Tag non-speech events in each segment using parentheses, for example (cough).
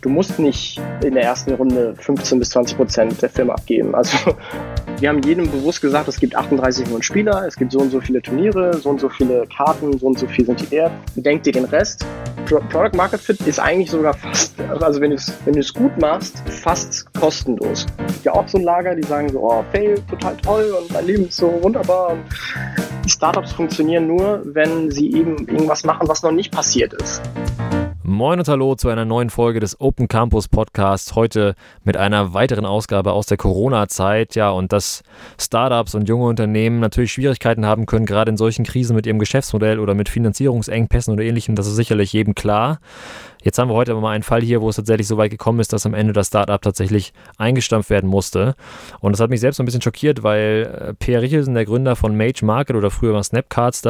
du musst nicht in der ersten Runde 15 bis 20 Prozent der Firma abgeben. Also (laughs) wir haben jedem bewusst gesagt, es gibt 38 Millionen Spieler, es gibt so und so viele Turniere, so und so viele Karten, so und so viel sind die wert. Denk dir den Rest. Product Market Fit ist eigentlich sogar fast, also wenn du es wenn gut machst, fast kostenlos. Es gibt ja auch so ein Lager, die sagen so, oh, Fail, total toll und mein Leben ist so wunderbar. Startups funktionieren nur, wenn sie eben irgendwas machen, was noch nicht passiert ist. Moin und hallo zu einer neuen Folge des Open Campus Podcasts. Heute mit einer weiteren Ausgabe aus der Corona-Zeit. Ja, und dass Startups und junge Unternehmen natürlich Schwierigkeiten haben können, gerade in solchen Krisen mit ihrem Geschäftsmodell oder mit Finanzierungsengpässen oder ähnlichem, das ist sicherlich jedem klar. Jetzt haben wir heute aber mal einen Fall hier, wo es tatsächlich so weit gekommen ist, dass am Ende das Startup tatsächlich eingestampft werden musste. Und das hat mich selbst ein bisschen schockiert, weil äh, Pierre Richelsen, der Gründer von Mage Market oder früher war Snapcards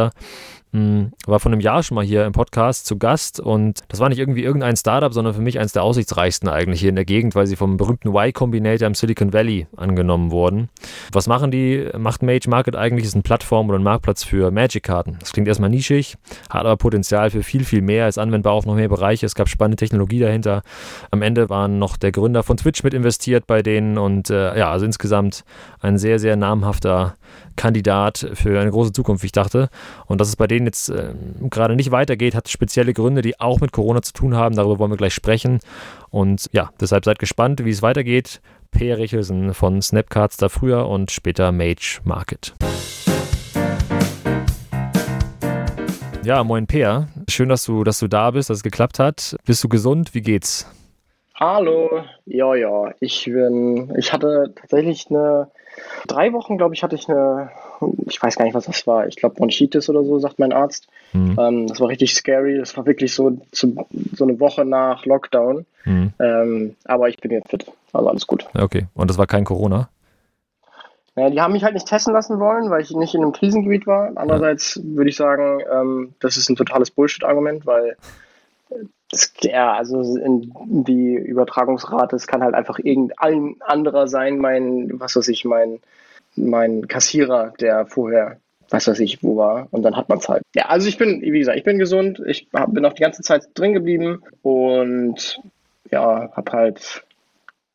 da, hm, war vor einem Jahr schon mal hier im Podcast zu Gast und das war nicht irgendwie irgendein Startup, sondern für mich eines der aussichtsreichsten eigentlich hier in der Gegend, weil sie vom berühmten Y Combinator im Silicon Valley angenommen wurden. Was machen die? Macht Mage Market eigentlich? Ist eine Plattform oder ein Marktplatz für Magic-Karten. Das klingt erstmal nischig, hat aber Potenzial für viel, viel mehr, ist anwendbar auf noch mehr Bereiche. Es gab spannende Technologie dahinter. Am Ende waren noch der Gründer von Twitch mit investiert bei denen und äh, ja, also insgesamt ein sehr, sehr namhafter Kandidat für eine große Zukunft, wie ich dachte. Und dass es bei denen jetzt äh, gerade nicht weitergeht, hat spezielle Gründe, die auch mit Corona zu tun haben. Darüber wollen wir gleich sprechen. Und ja, deshalb seid gespannt, wie es weitergeht. Per Richelsen von Snapcards da früher und später Mage Market. Ja, moin Peer. Schön, dass du, dass du da bist, dass es geklappt hat. Bist du gesund? Wie geht's? Hallo. Ja, ja. Ich bin, ich hatte tatsächlich eine drei Wochen, glaube ich, hatte ich eine, ich weiß gar nicht, was das war. Ich glaube Bronchitis oder so, sagt mein Arzt. Mhm. Ähm, das war richtig scary. Das war wirklich so, zu, so eine Woche nach Lockdown. Mhm. Ähm, aber ich bin jetzt fit. Also alles gut. Okay. Und das war kein Corona? Naja, die haben mich halt nicht testen lassen wollen, weil ich nicht in einem Krisengebiet war. Andererseits ja. würde ich sagen, ähm, das ist ein totales Bullshit-Argument, weil das, ja, also die Übertragungsrate, es kann halt einfach irgendein anderer sein, mein, was weiß ich, mein, mein Kassierer, der vorher, was weiß ich, wo war, und dann hat man es halt. Ja, also ich bin, wie gesagt, ich bin gesund, ich hab, bin auch die ganze Zeit drin geblieben und ja, habe halt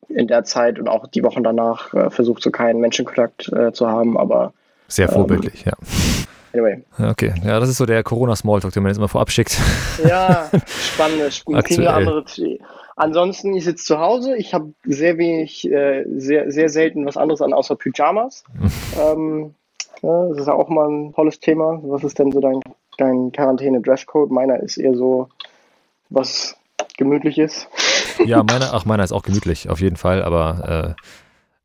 in der Zeit und auch die Wochen danach äh, versucht, so keinen Menschenkontakt äh, zu haben, aber. Sehr vorbildlich, ähm, ja. Anyway. Okay, ja, das ist so der Corona-Smalltalk, den man jetzt immer vorab schickt. (laughs) Ja, spannend. viele andere. Ansonsten, ich sitze zu Hause. Ich habe sehr wenig, äh, sehr, sehr selten was anderes an, außer Pyjamas. (laughs) ähm, ja, das ist ja auch mal ein tolles Thema. Was ist denn so dein, dein Quarantäne-Dresscode? Meiner ist eher so was Gemütliches. Ja, (laughs) meiner, ach, meiner ist auch gemütlich, auf jeden Fall, aber äh,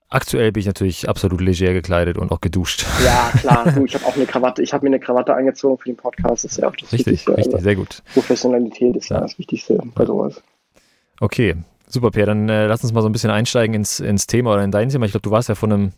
Aktuell bin ich natürlich absolut leger gekleidet und auch geduscht. (laughs) Ja, klar. (laughs) Du, ich habe auch eine Krawatte. Ich habe mir eine Krawatte angezogen für den Podcast. Das ist ja auch das richtig, Wichtigste. Richtig, also sehr gut. Professionalität ist ja, ja das Wichtigste bei sowas. Okay, super, Per. Dann äh, lass uns mal so ein bisschen einsteigen ins, ins Thema oder in dein Thema. Ich glaube, du warst ja vor einem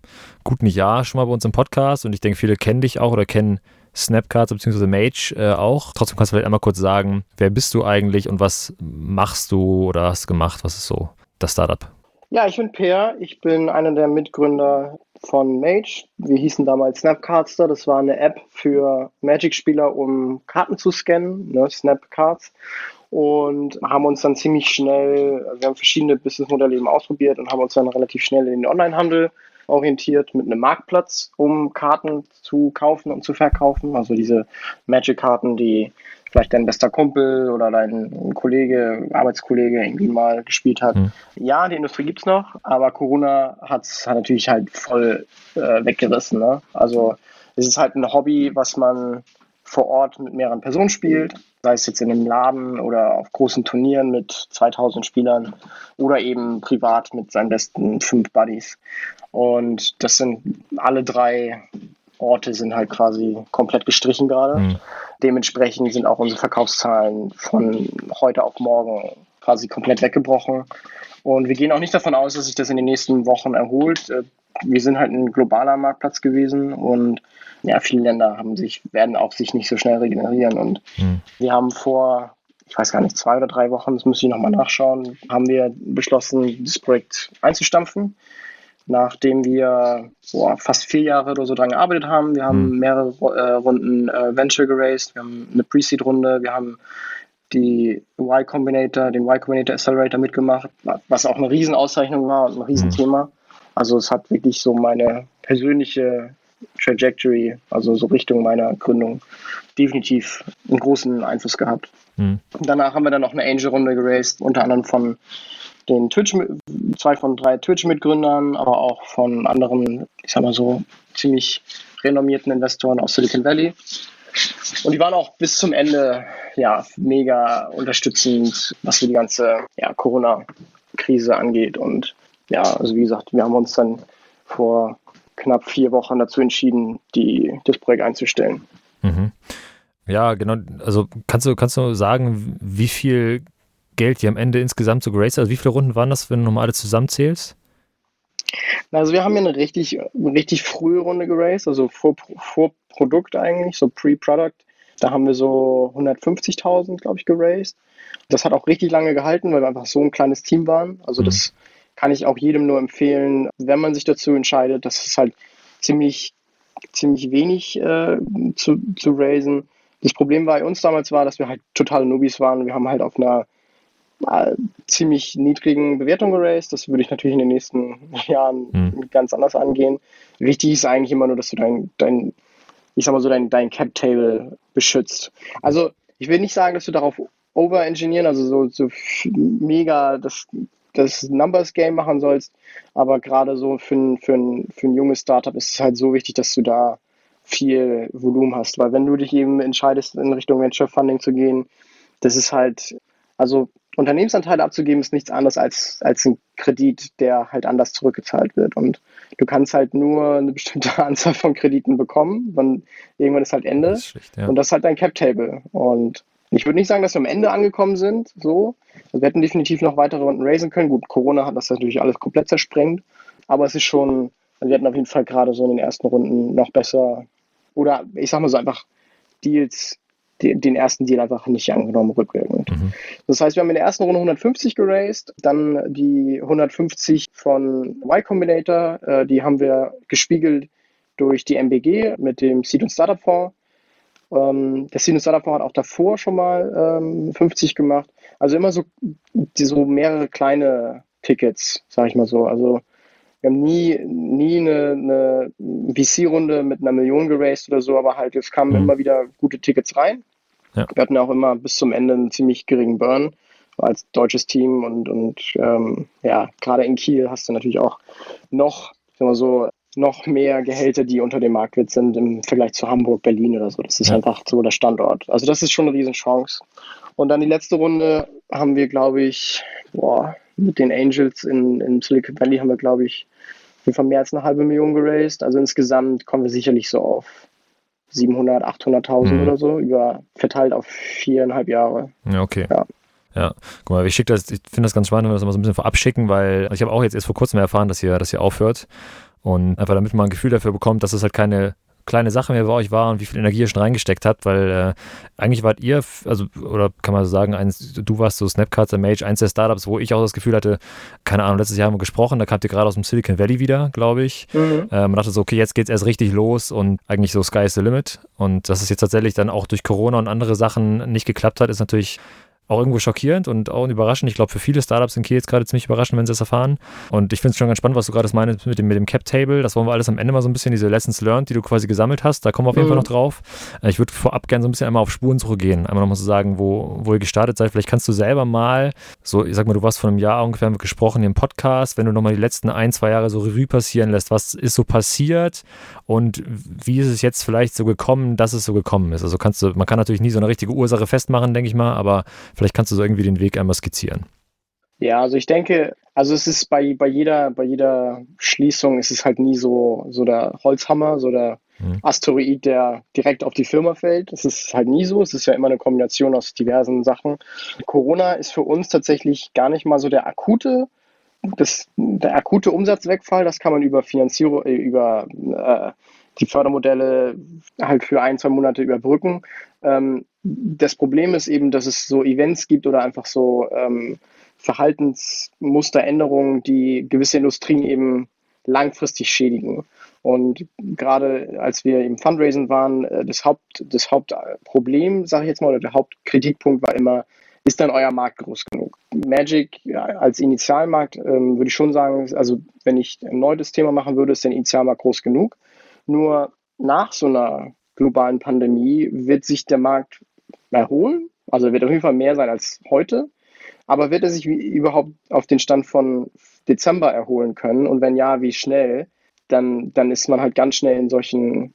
guten Jahr schon mal bei uns im Podcast und ich denke, viele kennen dich auch oder kennen Snapcards bzw. Mage äh, auch. Trotzdem kannst du vielleicht einmal kurz sagen, wer bist du eigentlich und was machst du oder hast gemacht? Was ist so das Startup? Ja, ich bin Per. Ich bin einer der Mitgründer von Mage. Wir hießen damals Snapcardster. Das war eine App für Magic-Spieler, um Karten zu scannen, ne, Snapcards. Und haben uns dann ziemlich schnell, wir haben verschiedene Businessmodelle eben ausprobiert und haben uns dann relativ schnell in den Onlinehandel orientiert mit einem Marktplatz, um Karten zu kaufen und zu verkaufen. Also diese Magic-Karten, die vielleicht dein bester Kumpel oder dein Kollege, Arbeitskollege irgendwie mal gespielt hat. Mhm. Ja, die Industrie gibt es noch, aber Corona hat's, hat natürlich halt voll äh, weggerissen. Ne? Also es ist halt ein Hobby, was man vor Ort mit mehreren Personen spielt, sei es jetzt in einem Laden oder auf großen Turnieren mit 2000 Spielern oder eben privat mit seinen besten fünf Buddies. Und das sind alle drei Orte sind halt quasi komplett gestrichen gerade. Mhm. Dementsprechend sind auch unsere Verkaufszahlen von heute auf morgen quasi komplett weggebrochen. Und wir gehen auch nicht davon aus, dass sich das in den nächsten Wochen erholt. Äh, wir sind halt ein globaler Marktplatz gewesen und ja, viele Länder haben sich, werden auch sich nicht so schnell regenerieren. Und mhm. wir haben vor, ich weiß gar nicht, zwei oder drei Wochen, das muss ich nochmal nachschauen, haben wir beschlossen, das Projekt einzustampfen nachdem wir boah, fast vier Jahre oder so dran gearbeitet haben. Wir haben mhm. mehrere äh, Runden äh, Venture geraced, wir haben eine Pre-Seed-Runde, wir haben die Y Combinator, den Y Combinator Accelerator mitgemacht, was auch eine Riesenauszeichnung war und ein Riesenthema. Mhm. Also es hat wirklich so meine persönliche Trajectory, also so Richtung meiner Gründung, definitiv einen großen Einfluss gehabt. Mhm. Danach haben wir dann noch eine Angel-Runde geraced, unter anderem von den Twitch, zwei von drei Twitch-Mitgründern, aber auch von anderen, ich sag mal so, ziemlich renommierten Investoren aus Silicon Valley. Und die waren auch bis zum Ende ja mega unterstützend, was die ganze ja, Corona-Krise angeht. Und ja, also wie gesagt, wir haben uns dann vor knapp vier Wochen dazu entschieden, die, das Projekt einzustellen. Mhm. Ja, genau. Also kannst du, kannst du sagen, wie viel Geld ihr am Ende insgesamt so geraced Also wie viele Runden waren das, wenn du nochmal alle zusammenzählst? Also wir haben ja eine richtig, richtig frühe Runde geraced, also vor, vor Produkt eigentlich, so Pre-Product. Da haben wir so 150.000, glaube ich, geraced. Das hat auch richtig lange gehalten, weil wir einfach so ein kleines Team waren. Also mhm. das kann ich auch jedem nur empfehlen, wenn man sich dazu entscheidet, dass es halt ziemlich, ziemlich wenig äh, zu, zu raisen. Das Problem bei uns damals war, dass wir halt totale Nubis waren. Wir haben halt auf einer äh, ziemlich niedrigen Bewertung geraced. Das würde ich natürlich in den nächsten (laughs) Jahren mhm. ganz anders angehen. Wichtig ist eigentlich immer nur, dass du dein, dein ich sag mal so, dein, dein Cap-Table beschützt. Also ich will nicht sagen, dass du darauf overengineeren, also so, so mega das das Numbers Game machen sollst. Aber gerade so für ein, für, ein, für ein junges Startup ist es halt so wichtig, dass du da viel Volumen hast. Weil wenn du dich eben entscheidest, in Richtung Venture Funding zu gehen, das ist halt, also Unternehmensanteile abzugeben, ist nichts anderes als, als ein Kredit, der halt anders zurückgezahlt wird. Und du kannst halt nur eine bestimmte (laughs) Anzahl von Krediten bekommen, dann irgendwann ist halt Ende. Das ist schlicht, ja. Und das ist halt dein Cap-Table. Und ich würde nicht sagen, dass wir am Ende angekommen sind, so. Also wir hätten definitiv noch weitere Runden raisen können. Gut, Corona hat das natürlich alles komplett zersprengt, aber es ist schon, wir hätten auf jeden Fall gerade so in den ersten Runden noch besser oder ich sag mal so einfach Deals, den ersten Deal einfach nicht angenommen, rückwirkend. Mhm. Das heißt, wir haben in der ersten Runde 150 geraced, dann die 150 von Y Combinator, äh, die haben wir gespiegelt durch die MBG mit dem Seed- und Startup-Fonds ähm, der Sinus Startup hat auch davor schon mal ähm, 50 gemacht. Also immer so, so mehrere kleine Tickets, sag ich mal so. Also wir haben nie, nie eine, eine VC-Runde mit einer Million geraced oder so, aber halt es kamen mhm. immer wieder gute Tickets rein. Ja. Wir hatten auch immer bis zum Ende einen ziemlich geringen Burn als deutsches Team und, und ähm, ja, gerade in Kiel hast du natürlich auch noch, sagen wir so, noch mehr Gehälter, die unter dem Marktwert sind im Vergleich zu Hamburg, Berlin oder so. Das ist ja. einfach so der Standort. Also das ist schon eine Riesenchance. Und dann die letzte Runde haben wir, glaube ich, boah, mit den Angels in, in Silicon Valley haben wir, glaube ich, wir mehr als eine halbe Million geraced. Also insgesamt kommen wir sicherlich so auf 700, 800.000 mhm. oder so, über, verteilt auf viereinhalb Jahre. Ja, okay. Ja. Ja, guck mal, ich schicke das, ich finde das ganz spannend, wenn wir das mal so ein bisschen vorab schicken, weil ich habe auch jetzt erst vor kurzem erfahren, dass ihr, dass ihr aufhört. Und einfach damit man ein Gefühl dafür bekommt, dass es halt keine kleine Sache mehr bei euch war und wie viel Energie ihr schon reingesteckt habt, weil äh, eigentlich wart ihr, also, oder kann man so sagen, eins, du warst so Snapcards Mage, eins der Startups, wo ich auch das Gefühl hatte, keine Ahnung, letztes Jahr haben wir gesprochen, da kamt ihr gerade aus dem Silicon Valley wieder, glaube ich. Mhm. Äh, man dachte so, okay, jetzt geht's erst richtig los und eigentlich so Sky is the limit. Und dass es jetzt tatsächlich dann auch durch Corona und andere Sachen nicht geklappt hat, ist natürlich auch irgendwo schockierend und auch überraschend. Ich glaube, für viele Startups in Kiel jetzt gerade ziemlich überraschend, wenn sie das erfahren. Und ich finde es schon ganz spannend, was du gerade meinst mit dem, mit dem Cap-Table. Das wollen wir alles am Ende mal so ein bisschen, diese Lessons learned, die du quasi gesammelt hast. Da kommen wir auf jeden mhm. Fall noch drauf. Äh, ich würde vorab gerne so ein bisschen einmal auf Spurensuche gehen. Einmal nochmal so sagen, wo, wo ihr gestartet seid. Vielleicht kannst du selber mal, so, ich sag mal, du warst vor einem Jahr ungefähr gesprochen im Podcast, wenn du nochmal die letzten ein, zwei Jahre so Revue passieren lässt. Was ist so passiert und wie ist es jetzt vielleicht so gekommen, dass es so gekommen ist? Also kannst du, man kann natürlich nie so eine richtige Ursache festmachen, denke ich mal, aber vielleicht kannst du so irgendwie den Weg einmal skizzieren? Ja, also ich denke, also es ist bei, bei jeder, bei jeder Schließung ist es halt nie so, so der Holzhammer, so der mhm. Asteroid, der direkt auf die Firma fällt. Es ist halt nie so. Es ist ja immer eine Kombination aus diversen Sachen. Corona ist für uns tatsächlich gar nicht mal so der akute, das, der akute Umsatzwegfall. Das kann man über Finanzierung, äh, über äh, die Fördermodelle halt für ein, zwei Monate überbrücken. Ähm, das Problem ist eben, dass es so Events gibt oder einfach so ähm, Verhaltensmusteränderungen, die gewisse Industrien eben langfristig schädigen. Und gerade als wir im Fundraising waren, äh, das, Haupt, das Hauptproblem, sage ich jetzt mal, oder der Hauptkritikpunkt war immer, ist dann euer Markt groß genug? Magic ja, als Initialmarkt ähm, würde ich schon sagen, also wenn ich ein neues Thema machen würde, ist der Initialmarkt groß genug. Nur nach so einer globalen Pandemie wird sich der Markt erholen. Also wird auf jeden Fall mehr sein als heute. Aber wird er sich überhaupt auf den Stand von Dezember erholen können? Und wenn ja, wie schnell? Dann, dann ist man halt ganz schnell in solchen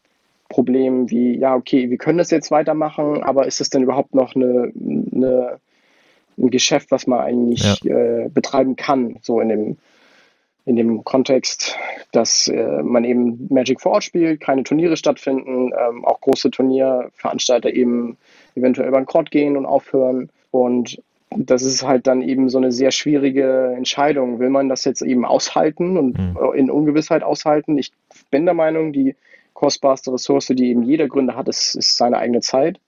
Problemen wie, ja, okay, wir können das jetzt weitermachen, aber ist das denn überhaupt noch eine, eine ein Geschäft, was man eigentlich ja. äh, betreiben kann, so in dem, in dem Kontext, dass äh, man eben Magic vor Ort spielt, keine Turniere stattfinden, ähm, auch große Turnierveranstalter eben eventuell bankrott gehen und aufhören. Und das ist halt dann eben so eine sehr schwierige Entscheidung. Will man das jetzt eben aushalten und mhm. in Ungewissheit aushalten? Ich bin der Meinung, die kostbarste Ressource, die eben jeder Gründer hat, ist, ist seine eigene Zeit.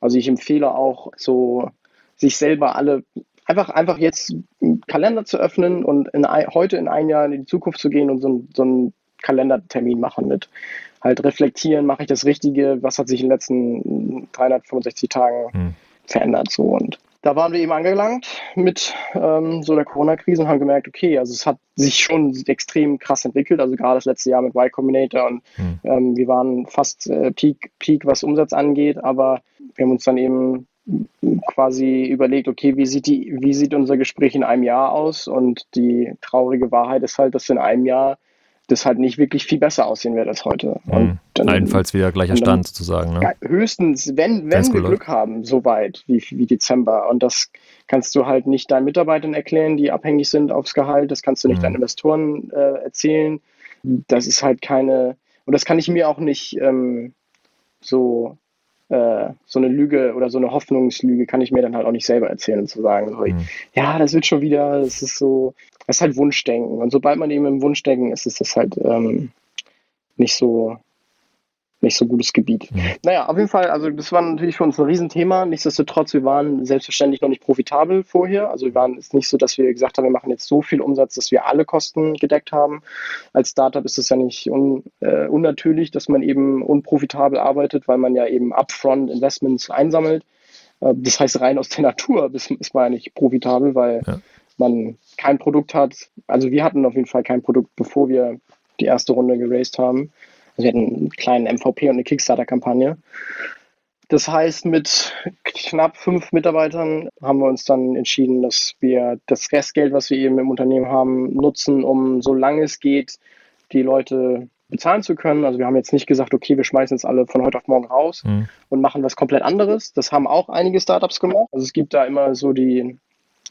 Also ich empfehle auch so sich selber alle einfach, einfach jetzt Kalender zu öffnen und in, heute in ein Jahr in die Zukunft zu gehen und so, so einen Kalendertermin machen mit halt reflektieren, mache ich das Richtige, was hat sich in den letzten 365 Tagen hm. verändert so und da waren wir eben angelangt mit ähm, so der Corona-Krise und haben gemerkt, okay, also es hat sich schon extrem krass entwickelt, also gerade das letzte Jahr mit Y Combinator und hm. ähm, wir waren fast äh, Peak, Peak, was Umsatz angeht, aber wir haben uns dann eben quasi überlegt, okay, wie sieht die, wie sieht unser Gespräch in einem Jahr aus? Und die traurige Wahrheit ist halt, dass in einem Jahr das halt nicht wirklich viel besser aussehen wird als heute. Mhm. Dann, Allenfalls wieder gleicher Stand sozusagen. Ne? Ja, höchstens, wenn, wenn wir Glück haben, so weit wie, wie Dezember. Und das kannst du halt nicht deinen Mitarbeitern erklären, die abhängig sind aufs Gehalt. Das kannst du nicht mhm. deinen Investoren äh, erzählen. Das ist halt keine, und das kann ich mir auch nicht ähm, so äh, so eine Lüge oder so eine Hoffnungslüge kann ich mir dann halt auch nicht selber erzählen, zu sagen, so, mhm. ja, das wird schon wieder, das ist so, das ist halt Wunschdenken. Und sobald man eben im Wunschdenken ist, ist das halt ähm, nicht so, nicht so gutes Gebiet. Mhm. Naja, auf jeden Fall, also das war natürlich für uns ein Riesenthema. Nichtsdestotrotz, wir waren selbstverständlich noch nicht profitabel vorher. Also wir waren es nicht so, dass wir gesagt haben, wir machen jetzt so viel Umsatz, dass wir alle Kosten gedeckt haben. Als Startup ist es ja nicht un, äh, unnatürlich, dass man eben unprofitabel arbeitet, weil man ja eben upfront Investments einsammelt. Äh, das heißt, rein aus der Natur ist man ja nicht profitabel, weil ja. man kein Produkt hat. Also wir hatten auf jeden Fall kein Produkt, bevor wir die erste Runde geraced haben. Also wir hatten einen kleinen MVP und eine Kickstarter-Kampagne. Das heißt, mit knapp fünf Mitarbeitern haben wir uns dann entschieden, dass wir das Restgeld, was wir eben im Unternehmen haben, nutzen, um solange es geht, die Leute bezahlen zu können. Also wir haben jetzt nicht gesagt, okay, wir schmeißen jetzt alle von heute auf morgen raus mhm. und machen was komplett anderes. Das haben auch einige Startups gemacht. Also es gibt da immer so die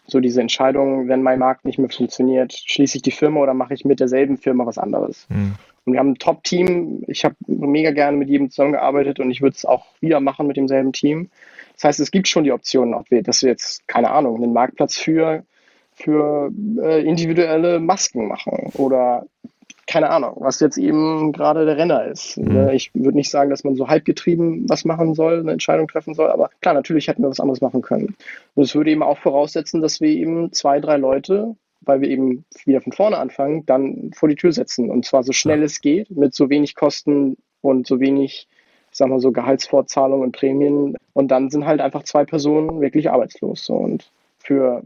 so diese Entscheidung, wenn mein Markt nicht mehr funktioniert, schließe ich die Firma oder mache ich mit derselben Firma was anderes. Mhm. Und wir haben ein Top-Team. Ich habe mega gerne mit jedem zusammengearbeitet und ich würde es auch wieder machen mit demselben Team. Das heißt, es gibt schon die Option, ob wir, dass wir jetzt, keine Ahnung, einen Marktplatz für, für äh, individuelle Masken machen oder keine Ahnung, was jetzt eben gerade der Renner ist. Mhm. Ne, ich würde nicht sagen, dass man so halbgetrieben was machen soll, eine Entscheidung treffen soll, aber klar, natürlich hätten wir was anderes machen können. Und es würde eben auch voraussetzen, dass wir eben zwei, drei Leute weil wir eben wieder von vorne anfangen, dann vor die Tür setzen. Und zwar so schnell ja. es geht, mit so wenig Kosten und so wenig, sagen wir so, Gehaltsfortzahlungen und Prämien. Und dann sind halt einfach zwei Personen wirklich arbeitslos. So. Und für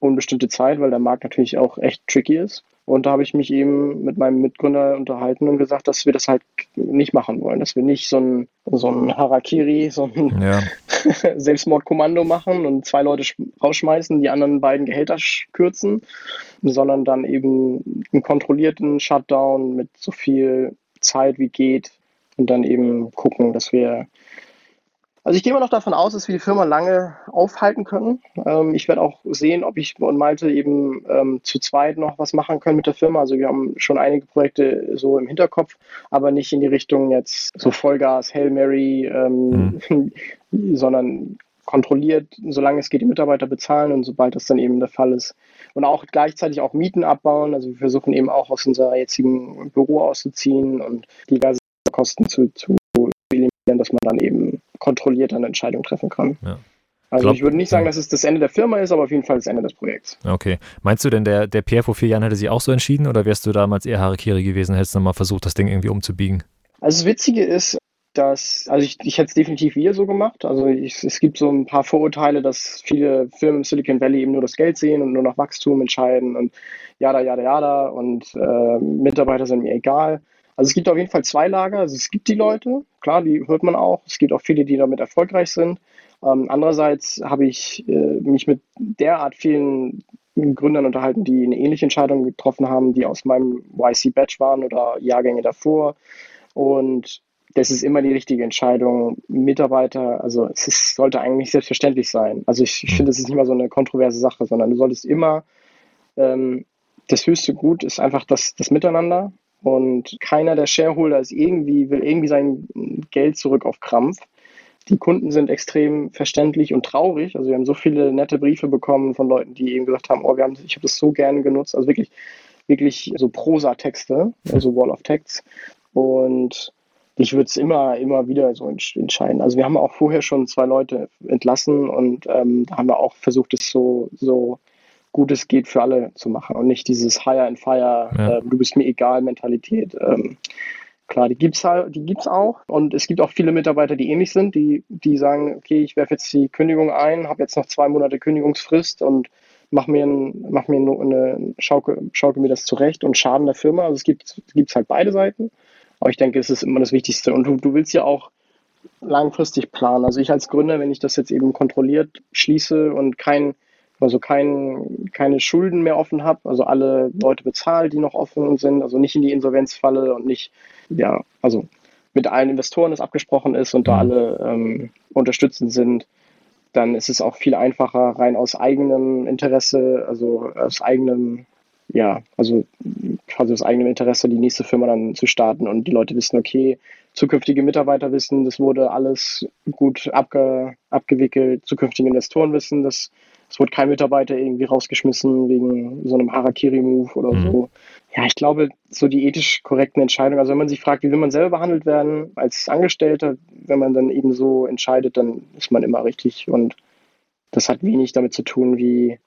unbestimmte Zeit, weil der Markt natürlich auch echt tricky ist. Und da habe ich mich eben mit meinem Mitgründer unterhalten und gesagt, dass wir das halt nicht machen wollen, dass wir nicht so ein, so ein Harakiri, so ein ja. (laughs) Selbstmordkommando machen und zwei Leute rausschmeißen, die anderen beiden Gehälter kürzen, sondern dann eben einen kontrollierten Shutdown mit so viel Zeit wie geht und dann eben gucken, dass wir also ich gehe mal noch davon aus, dass wir die Firma lange aufhalten können. Ähm, ich werde auch sehen, ob ich und Malte eben ähm, zu zweit noch was machen können mit der Firma. Also wir haben schon einige Projekte so im Hinterkopf, aber nicht in die Richtung jetzt so Vollgas, Hail Mary, ähm, mhm. (laughs) sondern kontrolliert, solange es geht, die Mitarbeiter bezahlen und sobald das dann eben der Fall ist. Und auch gleichzeitig auch Mieten abbauen. Also wir versuchen eben auch aus unserer jetzigen Büro auszuziehen und diverse Kosten zu, zu eliminieren, dass man dann eben kontrolliert eine Entscheidung treffen kann. Ja. Also Glaub, ich würde nicht sagen, dass es das Ende der Firma ist, aber auf jeden Fall das Ende des Projekts. Okay. Meinst du denn, der, der Pierre vor vier Jahren hätte sich auch so entschieden oder wärst du damals eher Harakiri gewesen, hättest du mal versucht, das Ding irgendwie umzubiegen? Also das Witzige ist, dass, also ich, ich hätte es definitiv wieder so gemacht. Also ich, es gibt so ein paar Vorurteile, dass viele Firmen im Silicon Valley eben nur das Geld sehen und nur nach Wachstum entscheiden und jada, jada, jada und äh, Mitarbeiter sind mir egal. Also es gibt auf jeden Fall zwei Lager. Also es gibt die Leute, klar, die hört man auch. Es gibt auch viele, die damit erfolgreich sind. Ähm, andererseits habe ich äh, mich mit derart vielen Gründern unterhalten, die eine ähnliche Entscheidung getroffen haben, die aus meinem YC-Batch waren oder Jahrgänge davor. Und das ist immer die richtige Entscheidung. Mitarbeiter, also es ist, sollte eigentlich selbstverständlich sein. Also ich, ich finde, es ist nicht mal so eine kontroverse Sache, sondern du solltest immer, ähm, das höchste Gut ist einfach das, das Miteinander. Und keiner der Shareholder ist irgendwie, will irgendwie sein Geld zurück auf Krampf. Die Kunden sind extrem verständlich und traurig. Also wir haben so viele nette Briefe bekommen von Leuten, die eben gesagt haben, oh, wir haben, ich habe das so gerne genutzt. Also wirklich, wirklich so Prosa-Texte, also Wall of Texts. Und ich würde es immer, immer wieder so entscheiden. Also wir haben auch vorher schon zwei Leute entlassen und ähm, da haben wir auch versucht, es so, so gut es geht für alle zu machen und nicht dieses Hire and Fire, ja. äh, du bist mir egal Mentalität. Ähm, klar, die gibt's halt, die gibt's auch und es gibt auch viele Mitarbeiter, die ähnlich sind, die, die sagen, okay, ich werfe jetzt die Kündigung ein, habe jetzt noch zwei Monate Kündigungsfrist und mach mir, ein, mach mir eine, schauke, schauke mir das zurecht und schaden der Firma. Also es gibt es halt beide Seiten. Aber ich denke, es ist immer das Wichtigste. Und du, du willst ja auch langfristig planen. Also ich als Gründer, wenn ich das jetzt eben kontrolliert schließe und kein, also kein, keine Schulden mehr offen habe, also alle Leute bezahle, die noch offen sind, also nicht in die Insolvenz falle und nicht, ja, also mit allen Investoren das abgesprochen ist und da mhm. alle ähm, unterstützend sind, dann ist es auch viel einfacher, rein aus eigenem Interesse, also aus eigenem ja, also quasi aus eigenem Interesse die nächste Firma dann zu starten und die Leute wissen, okay, zukünftige Mitarbeiter wissen, das wurde alles gut abge, abgewickelt, zukünftige Investoren wissen, dass es wurde kein Mitarbeiter irgendwie rausgeschmissen wegen so einem Harakiri-Move oder mhm. so. Ja, ich glaube, so die ethisch korrekten Entscheidungen, also wenn man sich fragt, wie will man selber behandelt werden als Angestellter, wenn man dann eben so entscheidet, dann ist man immer richtig und das hat wenig damit zu tun, wie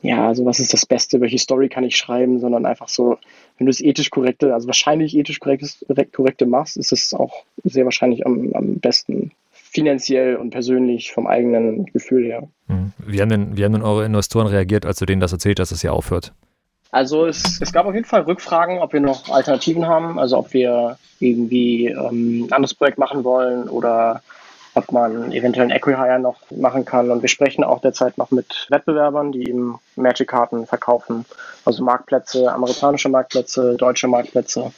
ja, also was ist das Beste, welche Story kann ich schreiben, sondern einfach so, wenn du es ethisch korrekte, also wahrscheinlich ethisch korrektes, korrekte machst, ist es auch sehr wahrscheinlich am, am besten finanziell und persönlich vom eigenen Gefühl her. Mhm. Wie haben, denn, wie haben denn eure Investoren reagiert, als du denen das erzählt hast, dass es hier aufhört? Also es, es gab auf jeden Fall Rückfragen, ob wir noch Alternativen haben, also ob wir irgendwie ähm, ein anderes Projekt machen wollen oder ob man eventuell einen Equihire noch machen kann. Und wir sprechen auch derzeit noch mit Wettbewerbern, die eben Magic-Karten verkaufen. Also Marktplätze, amerikanische Marktplätze, deutsche Marktplätze.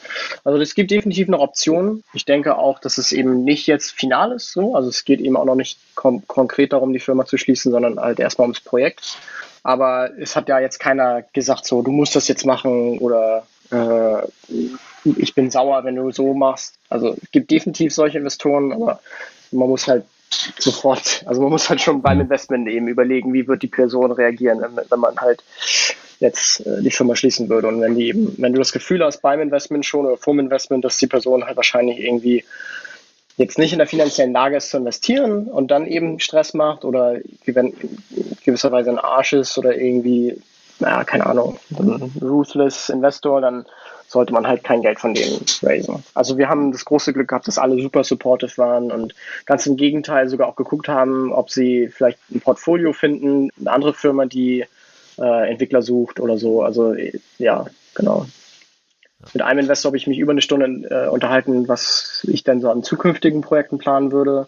Also es gibt definitiv noch Optionen. Ich denke auch, dass es eben nicht jetzt final ist. So. Also es geht eben auch noch nicht konkret darum, die Firma zu schließen, sondern halt erstmal ums Projekt. Aber es hat ja jetzt keiner gesagt, so, du musst das jetzt machen oder äh, ich bin sauer, wenn du so machst. Also es gibt definitiv solche Investoren, aber man muss halt sofort, also man muss halt schon beim Investment eben überlegen, wie wird die Person reagieren, wenn, man halt jetzt äh, die Firma schließen würde. Und wenn die eben, wenn du das Gefühl hast beim Investment schon oder vorm Investment, dass die Person halt wahrscheinlich irgendwie jetzt nicht in der finanziellen Lage ist zu investieren und dann eben Stress macht oder gewisserweise ein Arsch ist oder irgendwie, naja, keine Ahnung, ein ruthless Investor, dann sollte man halt kein Geld von denen raisen. Also wir haben das große Glück gehabt, dass alle super supportive waren und ganz im Gegenteil sogar auch geguckt haben, ob sie vielleicht ein Portfolio finden, eine andere Firma, die äh, Entwickler sucht oder so. Also ja, genau. Mit einem Investor habe ich mich über eine Stunde äh, unterhalten, was ich denn so an zukünftigen Projekten planen würde.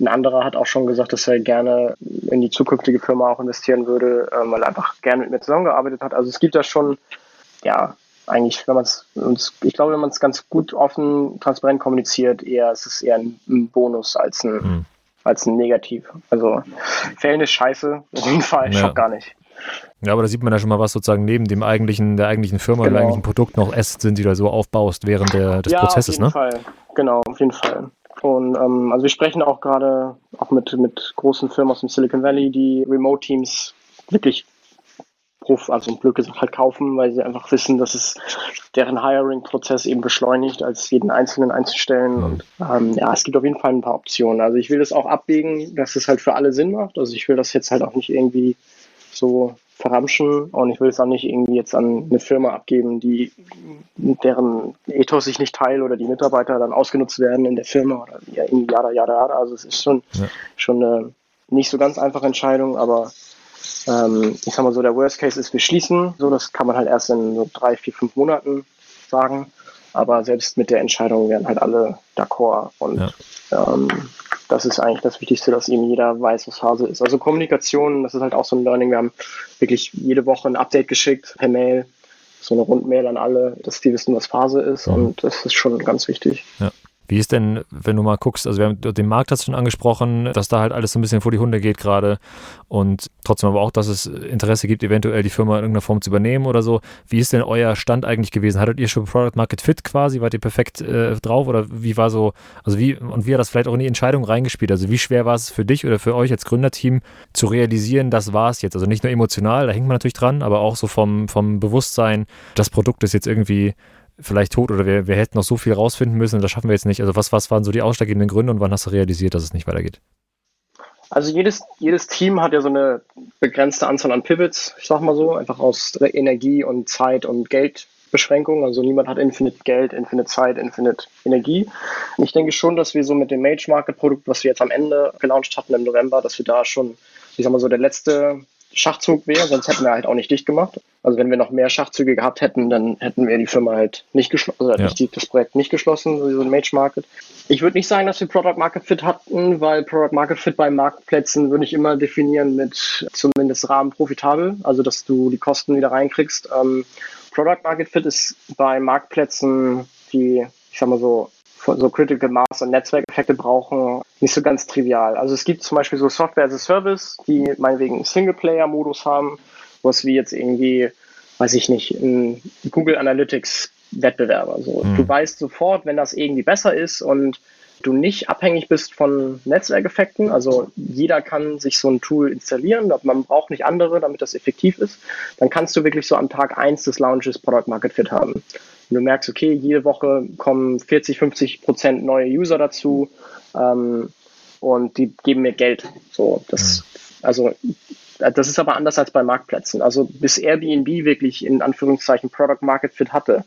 Ein anderer hat auch schon gesagt, dass er gerne in die zukünftige Firma auch investieren würde, äh, weil er einfach gerne mit mir zusammengearbeitet hat. Also es gibt da schon, ja, eigentlich, wenn man es uns, ich glaube, wenn man es ganz gut offen, transparent kommuniziert, eher es ist eher ein, ein Bonus als ein, mhm. als ein Negativ. Also Fällen ist scheiße, auf jeden Fall, ja. gar nicht. Ja, aber da sieht man ja schon mal, was sozusagen neben dem eigentlichen, der eigentlichen Firma, genau. dem eigentlichen Produkt noch Assets sind, die du so aufbaust während der, des ja, Prozesses, ne? Auf jeden ne? Fall, genau, auf jeden Fall. Und ähm, also wir sprechen auch gerade auch mit, mit großen Firmen aus dem Silicon Valley, die Remote-Teams wirklich Ruf, also blöd gesagt, halt kaufen, weil sie einfach wissen, dass es deren Hiring-Prozess eben beschleunigt, als jeden Einzelnen einzustellen. Mhm. Und ähm, ja, es gibt auf jeden Fall ein paar Optionen. Also ich will das auch abwägen, dass es halt für alle Sinn macht. Also ich will das jetzt halt auch nicht irgendwie so verramschen und ich will es auch nicht irgendwie jetzt an eine Firma abgeben, die deren Ethos ich nicht teile oder die Mitarbeiter dann ausgenutzt werden in der Firma oder ja, irgendwie jada, jada, jada. Also es ist schon, ja. schon eine nicht so ganz einfache Entscheidung, aber ähm, ich sag mal so, der Worst Case ist, wir schließen. So, das kann man halt erst in so drei, vier, fünf Monaten sagen. Aber selbst mit der Entscheidung wären halt alle d'accord und ja. ähm, das ist eigentlich das Wichtigste, dass eben jeder weiß, was Phase ist. Also Kommunikation, das ist halt auch so ein Learning. Wir haben wirklich jede Woche ein Update geschickt per Mail, so eine Rundmail an alle, dass die wissen, was Phase ist. Mhm. Und das ist schon ganz wichtig. Ja. Wie ist denn, wenn du mal guckst, also wir haben den Markt hast du schon angesprochen, dass da halt alles so ein bisschen vor die Hunde geht gerade und trotzdem aber auch, dass es Interesse gibt, eventuell die Firma in irgendeiner Form zu übernehmen oder so. Wie ist denn euer Stand eigentlich gewesen? Hattet ihr schon Product Market Fit quasi? Wart ihr perfekt äh, drauf oder wie war so, also wie und wie hat das vielleicht auch in die Entscheidung reingespielt? Also wie schwer war es für dich oder für euch als Gründerteam zu realisieren, das war es jetzt? Also nicht nur emotional, da hängt man natürlich dran, aber auch so vom, vom Bewusstsein, das Produkt ist jetzt irgendwie vielleicht tot oder wir, wir hätten noch so viel rausfinden müssen das schaffen wir jetzt nicht. Also was, was waren so die ausschlaggebenden Gründe und wann hast du realisiert, dass es nicht weitergeht? Also jedes, jedes Team hat ja so eine begrenzte Anzahl an Pivots, ich sag mal so, einfach aus Energie und Zeit und Geldbeschränkungen. Also niemand hat Infinite Geld, Infinite Zeit, Infinite Energie. Und ich denke schon, dass wir so mit dem Mage Market Produkt, was wir jetzt am Ende gelauncht hatten im November, dass wir da schon, ich sag mal so, der letzte Schachzug wäre, sonst hätten wir halt auch nicht dicht gemacht. Also wenn wir noch mehr Schachzüge gehabt hätten, dann hätten wir die Firma halt nicht geschlossen, also ja. nicht das Projekt nicht geschlossen, so ein Mage Market. Ich würde nicht sagen, dass wir Product Market Fit hatten, weil Product Market Fit bei Marktplätzen würde ich immer definieren mit zumindest Rahmen profitabel, also dass du die Kosten wieder reinkriegst. Ähm, Product Market Fit ist bei Marktplätzen, die, ich sag mal so, so Critical Mass und Netzwerkeffekte brauchen, nicht so ganz trivial. Also es gibt zum Beispiel so Software as a Service, die meinetwegen Singleplayer-Modus haben, was wie jetzt irgendwie, weiß ich nicht, ein Google Analytics Wettbewerber. So, mhm. Du weißt sofort, wenn das irgendwie besser ist und du nicht abhängig bist von Netzwerkeffekten. Also jeder kann sich so ein Tool installieren, man braucht nicht andere, damit das effektiv ist. Dann kannst du wirklich so am Tag 1 des Launches Product Market Fit haben. Wenn du merkst, okay, jede Woche kommen 40, 50 Prozent neue User dazu ähm, und die geben mir Geld. So, das, mhm. also das ist aber anders als bei Marktplätzen. Also bis Airbnb wirklich in Anführungszeichen Product Market Fit hatte,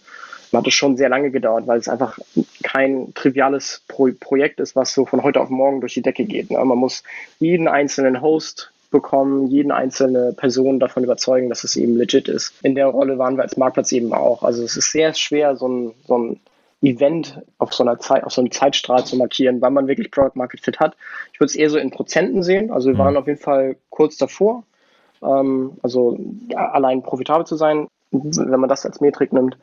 hat es schon sehr lange gedauert, weil es einfach kein triviales Pro Projekt ist, was so von heute auf morgen durch die Decke geht. Ne? Man muss jeden einzelnen Host bekommen, jeden einzelne Person davon überzeugen, dass es eben legit ist. In der Rolle waren wir als Marktplatz eben auch. Also es ist sehr schwer, so ein, so ein Event auf so einer Zeit, auf so einem Zeitstrahl zu markieren, wann man wirklich Product Market Fit hat. Ich würde es eher so in Prozenten sehen. Also wir mhm. waren auf jeden Fall kurz davor, ähm, also ja, allein profitabel zu sein, wenn man das als Metrik nimmt.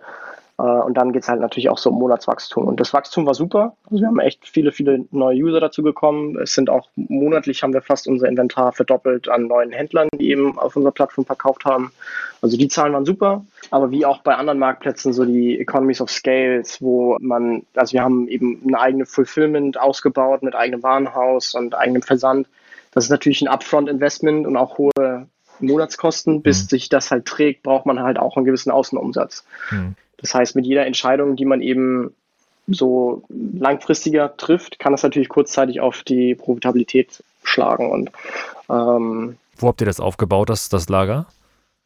Äh, und dann geht es halt natürlich auch so um Monatswachstum. Und das Wachstum war super. Also wir haben echt viele, viele neue User dazu gekommen. Es sind auch monatlich haben wir fast unser Inventar verdoppelt an neuen Händlern, die eben auf unserer Plattform verkauft haben. Also die Zahlen waren super. Aber wie auch bei anderen Marktplätzen, so die Economies of Scales, wo man, also wir haben eben eine eigene Fulfillment ausgebaut mit eigenem Warenhaus und eigenem Versand. Das ist natürlich ein Upfront-Investment und auch hohe Monatskosten. Bis mhm. sich das halt trägt, braucht man halt auch einen gewissen Außenumsatz. Mhm. Das heißt, mit jeder Entscheidung, die man eben so langfristiger trifft, kann das natürlich kurzzeitig auf die Profitabilität schlagen. Und, ähm, Wo habt ihr das aufgebaut, das, das Lager?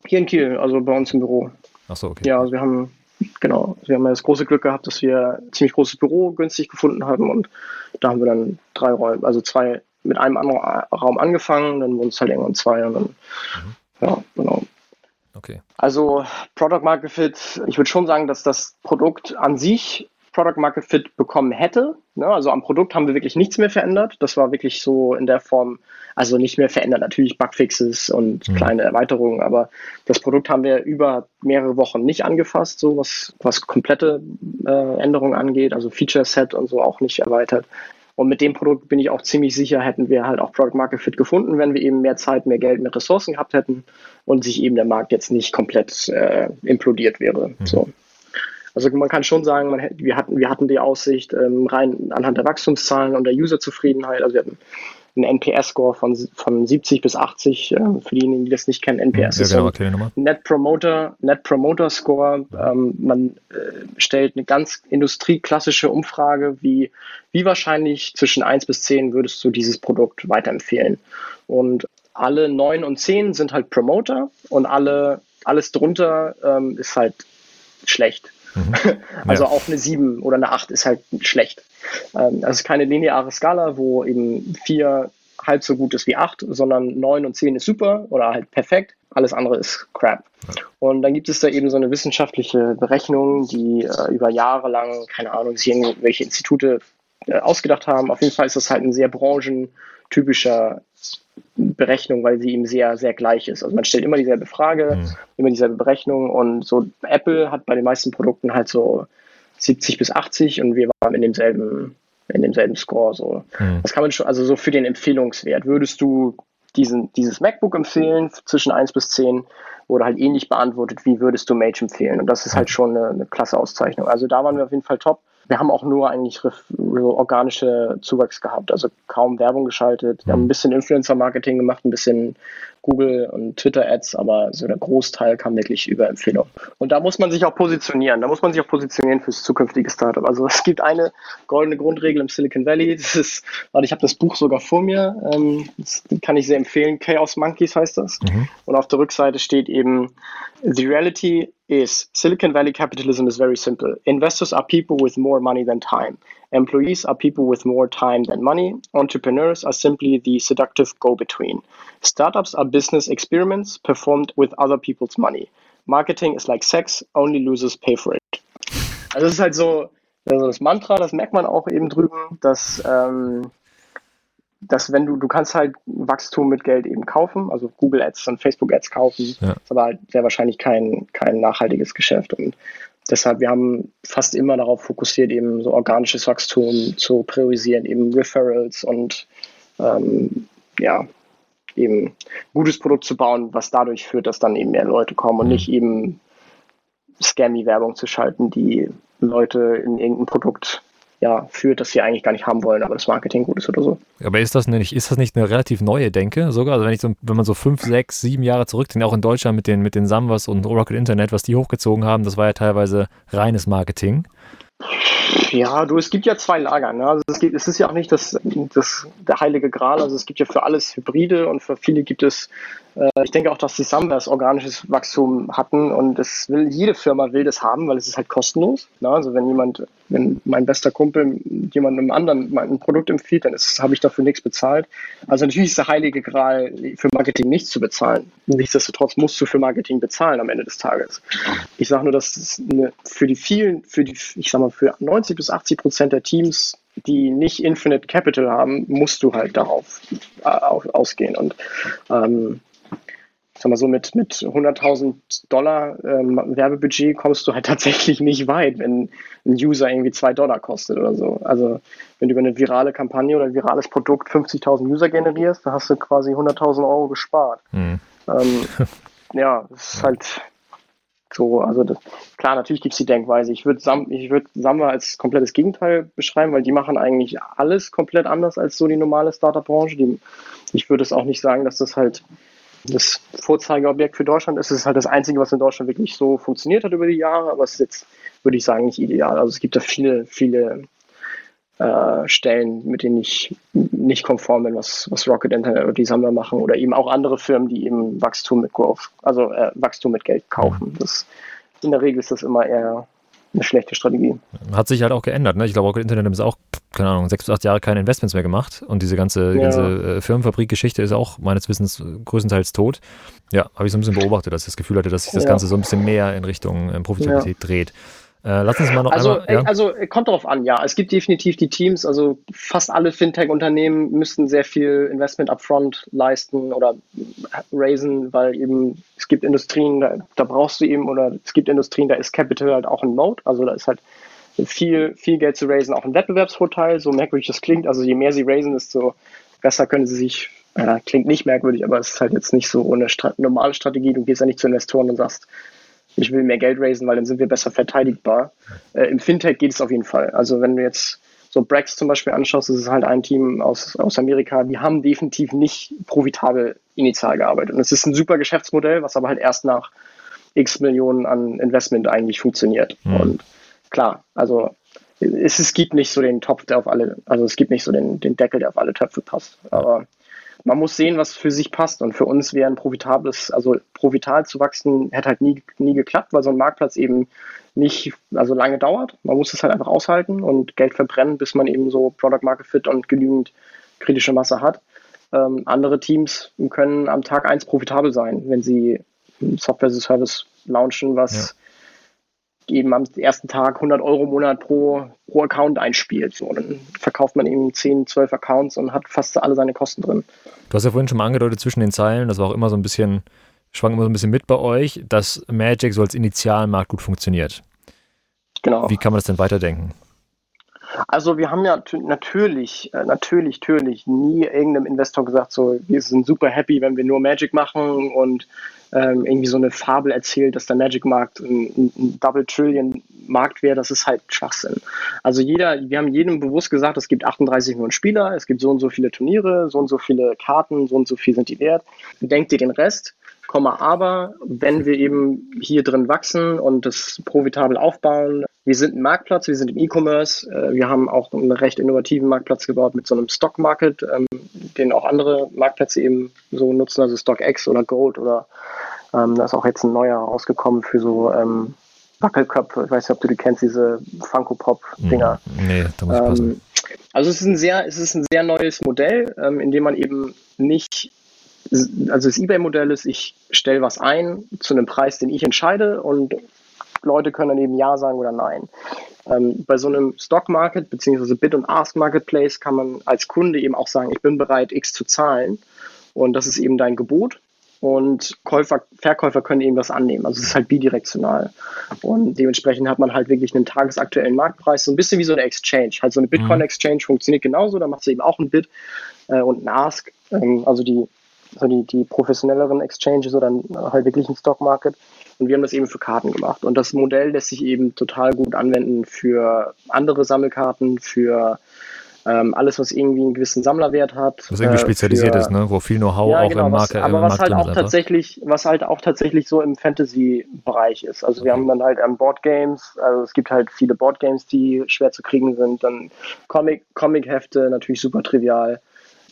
Hier in Kiel, also bei uns im Büro. Ach so, okay. Ja, also wir haben, genau, wir haben ja das große Glück gehabt, dass wir ein ziemlich großes Büro günstig gefunden haben und da haben wir dann drei Räume, also zwei mit einem anderen Raum angefangen, dann wurden es halt irgendwann zwei und dann, mhm. ja, genau. Okay. Also Product Market Fit, ich würde schon sagen, dass das Produkt an sich Product Market Fit bekommen hätte. Ne? Also am Produkt haben wir wirklich nichts mehr verändert. Das war wirklich so in der Form, also nicht mehr verändert, natürlich Bugfixes und mhm. kleine Erweiterungen, aber das Produkt haben wir über mehrere Wochen nicht angefasst, so was, was komplette äh, Änderungen angeht, also Feature Set und so auch nicht erweitert. Und mit dem Produkt bin ich auch ziemlich sicher, hätten wir halt auch Product Market Fit gefunden, wenn wir eben mehr Zeit, mehr Geld, mehr Ressourcen gehabt hätten und sich eben der Markt jetzt nicht komplett äh, implodiert wäre. Mhm. So. Also man kann schon sagen, man, wir, hatten, wir hatten die Aussicht, ähm, rein anhand der Wachstumszahlen und der Userzufriedenheit, also wir hatten einen NPS-Score von, von 70 bis 80. Äh, für diejenigen, die das nicht kennen, NPS ja, ist genau, ein Net Promoter, Net Promoter Score. Ähm, man äh, stellt eine ganz industrieklassische Umfrage, wie, wie wahrscheinlich zwischen 1 bis 10 würdest du dieses Produkt weiterempfehlen. Und alle 9 und 10 sind halt Promoter und alle, alles drunter ähm, ist halt schlecht. Mhm. (laughs) Also ja. auch eine 7 oder eine 8 ist halt schlecht. Ähm, also keine lineare Skala, wo eben 4 halb so gut ist wie 8, sondern 9 und 10 ist super oder halt perfekt. Alles andere ist crap. Und dann gibt es da eben so eine wissenschaftliche Berechnung, die äh, über Jahre lang, keine Ahnung, sich irgendwelche Institute äh, ausgedacht haben. Auf jeden Fall ist das halt ein sehr branchentypischer Berechnung, weil sie ihm sehr, sehr gleich ist. Also man stellt immer dieselbe Frage, mhm. immer dieselbe Berechnung und so Apple hat bei den meisten Produkten halt so 70 bis 80 und wir waren in demselben, in demselben Score. So. Mhm. Das kann man schon, also so für den Empfehlungswert. Würdest du diesen, dieses MacBook empfehlen zwischen 1 bis 10? Wurde halt ähnlich beantwortet, wie würdest du Mage empfehlen? Und das ist halt schon eine, eine klasse Auszeichnung. Also da waren wir auf jeden Fall top wir haben auch nur eigentlich organische Zuwachs gehabt, also kaum Werbung geschaltet. Wir haben ein bisschen Influencer-Marketing gemacht, ein bisschen Google und Twitter-Ads, aber so der Großteil kam wirklich über Empfehlung. Und da muss man sich auch positionieren. Da muss man sich auch positionieren fürs zukünftige Startup. Also es gibt eine goldene Grundregel im Silicon Valley. (laughs) Das ist, warte, ich habe das Buch sogar vor mir. Ähm, das kann ich sehr empfehlen. Chaos Monkeys heißt das. Mhm. Und auf der Rückseite steht eben The reality is Silicon Valley capitalism is very simple. Investors are people with more money than time. Employees are people with more time than money. Entrepreneurs are simply the seductive go between. Startups are business experiments performed with other people's money. Marketing is like sex, only losers pay for it. Also, das ist halt so, also das Mantra, das merkt man auch eben drüben, dass ähm, dass wenn du, du kannst halt Wachstum mit Geld eben kaufen, also Google Ads und Facebook Ads kaufen, ja. ist aber halt sehr wahrscheinlich kein, kein nachhaltiges Geschäft. Und deshalb, wir haben fast immer darauf fokussiert, eben so organisches Wachstum zu priorisieren, eben Referrals und ähm, ja, eben gutes Produkt zu bauen, was dadurch führt, dass dann eben mehr Leute kommen und mhm. nicht eben Scammy-Werbung zu schalten, die Leute in irgendein Produkt ja, führt, dass sie eigentlich gar nicht haben wollen, aber das Marketing gut ist oder so. Aber ist das nicht, ist das nicht eine relativ neue Denke sogar? Also wenn ich so, wenn man so fünf, sechs, sieben Jahre zurückdenkt, auch in Deutschland mit den, mit den Samwas und Oracle Internet, was die hochgezogen haben, das war ja teilweise reines Marketing. Ja, du, es gibt ja zwei Lager. Ne? Also es, gibt, es ist ja auch nicht das, das, der heilige Gral. Also es gibt ja für alles Hybride und für viele gibt es, ich denke auch, dass die Summers organisches Wachstum hatten und es will, jede Firma will das haben, weil es ist halt kostenlos. Ne? Also wenn jemand, wenn mein bester Kumpel jemandem anderen ein Produkt empfiehlt, dann habe ich dafür nichts bezahlt. Also natürlich ist der heilige Gral für Marketing nichts zu bezahlen. Nichtsdestotrotz musst du für Marketing bezahlen am Ende des Tages. Ich sage nur, dass eine, für die vielen, für die, ich sag mal, für 90 bis 80 Prozent der Teams, die nicht Infinite Capital haben, musst du halt darauf äh, ausgehen. Und ähm, sag mal so, mit, mit 100.000 Dollar ähm, Werbebudget kommst du halt (laughs) tatsächlich nicht weit, wenn ein User irgendwie 2 Dollar kostet oder so. Also wenn du über eine virale Kampagne oder ein virales Produkt 50.000 User generierst, dann hast du quasi 100.000 Euro gespart. Mhm. Ähm, (laughs) ja, das ist halt so, also das, klar, natürlich gibt es die Denkweise. Ich würde Sam, würd Samba als komplettes Gegenteil beschreiben, weil die machen eigentlich alles komplett anders als so die normale Startup-Branche. Ich würde es auch nicht sagen, dass das halt das Vorzeigeobjekt für Deutschland ist. Es ist halt das Einzige, was in Deutschland wirklich so funktioniert hat über die Jahre, aber es ist jetzt, würde ich sagen, nicht ideal. Also es gibt da viele, viele äh, Stellen, mit denen ich nicht konform bin, was, was Rocket Internet oder die Sammler machen oder eben auch andere Firmen, die eben Wachstum mit Growth, also äh, Wachstum mit Geld kaufen. Das, in der Regel ist das immer eher eine schlechte Strategie. Hat sich halt auch geändert. Ne? Ich glaube, Rocket Internet ist auch, keine Ahnung, sechs bis acht Jahre keine Investments mehr gemacht und diese ganze, ja. ganze äh, Firmenfabrik-Geschichte ist auch meines Wissens größtenteils tot. Ja, habe ich so ein bisschen beobachtet, dass ich das Gefühl hatte, dass sich das ja. Ganze so ein bisschen mehr in Richtung äh, Profitabilität ja. dreht. Äh, lass uns mal noch also, einmal, ja? also kommt darauf an, ja. Es gibt definitiv die Teams, also fast alle Fintech-Unternehmen müssten sehr viel Investment upfront leisten oder raisen, weil eben es gibt Industrien, da, da brauchst du eben, oder es gibt Industrien, da ist Capital halt auch ein Mode, also da ist halt viel, viel Geld zu raisen, auch ein Wettbewerbsvorteil, so merkwürdig das klingt. Also je mehr sie raisen, desto besser können sie sich, äh, klingt nicht merkwürdig, aber es ist halt jetzt nicht so eine Stra normale Strategie. Du gehst ja nicht zu Investoren und sagst, ich will mehr Geld raisen, weil dann sind wir besser verteidigbar. Äh, Im Fintech geht es auf jeden Fall. Also wenn du jetzt so Brex zum Beispiel anschaust, das ist halt ein Team aus, aus Amerika, die haben definitiv nicht profitabel initial gearbeitet. Und es ist ein super Geschäftsmodell, was aber halt erst nach x Millionen an Investment eigentlich funktioniert. Mhm. Und klar, also es, es gibt nicht so den Topf, der auf alle, also es gibt nicht so den, den Deckel, der auf alle Töpfe passt. Aber man muss sehen, was für sich passt. Und für uns wäre ein profitables, also profital zu wachsen, hätte halt nie, nie geklappt, weil so ein Marktplatz eben nicht also lange dauert. Man muss es halt einfach aushalten und Geld verbrennen, bis man eben so Product Market Fit und genügend kritische Masse hat. Ähm, andere Teams können am Tag eins profitabel sein, wenn sie Software as a Service launchen, was ja. Eben am ersten Tag 100 Euro im Monat pro, pro Account einspielt. So, dann verkauft man eben 10, 12 Accounts und hat fast alle seine Kosten drin. Du hast ja vorhin schon mal angedeutet zwischen den Zeilen, das war auch immer so ein bisschen, schwang immer so ein bisschen mit bei euch, dass Magic so als Initialmarkt gut funktioniert. Genau. Wie kann man das denn weiterdenken? Also wir haben ja natürlich, äh, natürlich, natürlich nie irgendeinem Investor gesagt, so wir sind super happy, wenn wir nur Magic machen und ähm, irgendwie so eine Fabel erzählt, dass der Magic-Markt ein, ein Double Trillion Markt wäre, das ist halt Schwachsinn. Also jeder, wir haben jedem bewusst gesagt, es gibt 38 Millionen Spieler, es gibt so und so viele Turniere, so und so viele Karten, so und so viel sind die wert. Denkt ihr den Rest, aber wenn wir eben hier drin wachsen und das profitabel aufbauen, wir sind ein Marktplatz, wir sind im E-Commerce, äh, wir haben auch einen recht innovativen Marktplatz gebaut mit so einem Stock Market, ähm, den auch andere Marktplätze eben so nutzen, also StockX oder Gold oder ähm, da ist auch jetzt ein neuer rausgekommen für so ähm, Wackelköpfe. Ich weiß nicht, ob du die kennst, diese Funko Pop-Dinger. Hm, nee, da muss ich passen. Ähm, also es ist ein sehr, es ist ein sehr neues Modell, in dem man eben nicht also das eBay-Modell ist, ich stelle was ein zu einem Preis, den ich entscheide und Leute können dann eben Ja sagen oder Nein. Ähm, bei so einem Stock Market bzw. Bid und Ask Marketplace kann man als Kunde eben auch sagen, ich bin bereit, X zu zahlen und das ist eben dein Gebot und Käufer, Verkäufer können eben das annehmen. Also es ist halt bidirektional. Und dementsprechend hat man halt wirklich einen tagesaktuellen Marktpreis, so ein bisschen wie so eine Exchange. Halt so eine Bitcoin-Exchange mhm. funktioniert genauso, da macht sie eben auch ein Bid äh, und ein Ask. Ähm, also die so die, die professionelleren Exchanges oder halt wirklich ein Stock Market. Und wir haben das eben für Karten gemacht. Und das Modell lässt sich eben total gut anwenden für andere Sammelkarten, für ähm, alles, was irgendwie einen gewissen Sammlerwert hat. Was irgendwie äh, spezialisiert für, ist, ne? wo viel Know-how ja, auch genau, im Markt was, Aber was halt auch tatsächlich, was halt auch tatsächlich so im Fantasy-Bereich ist. Also okay. wir haben dann halt ähm, Boardgames, also es gibt halt viele Boardgames, die schwer zu kriegen sind. Dann Comic, Comic-Hefte, natürlich super trivial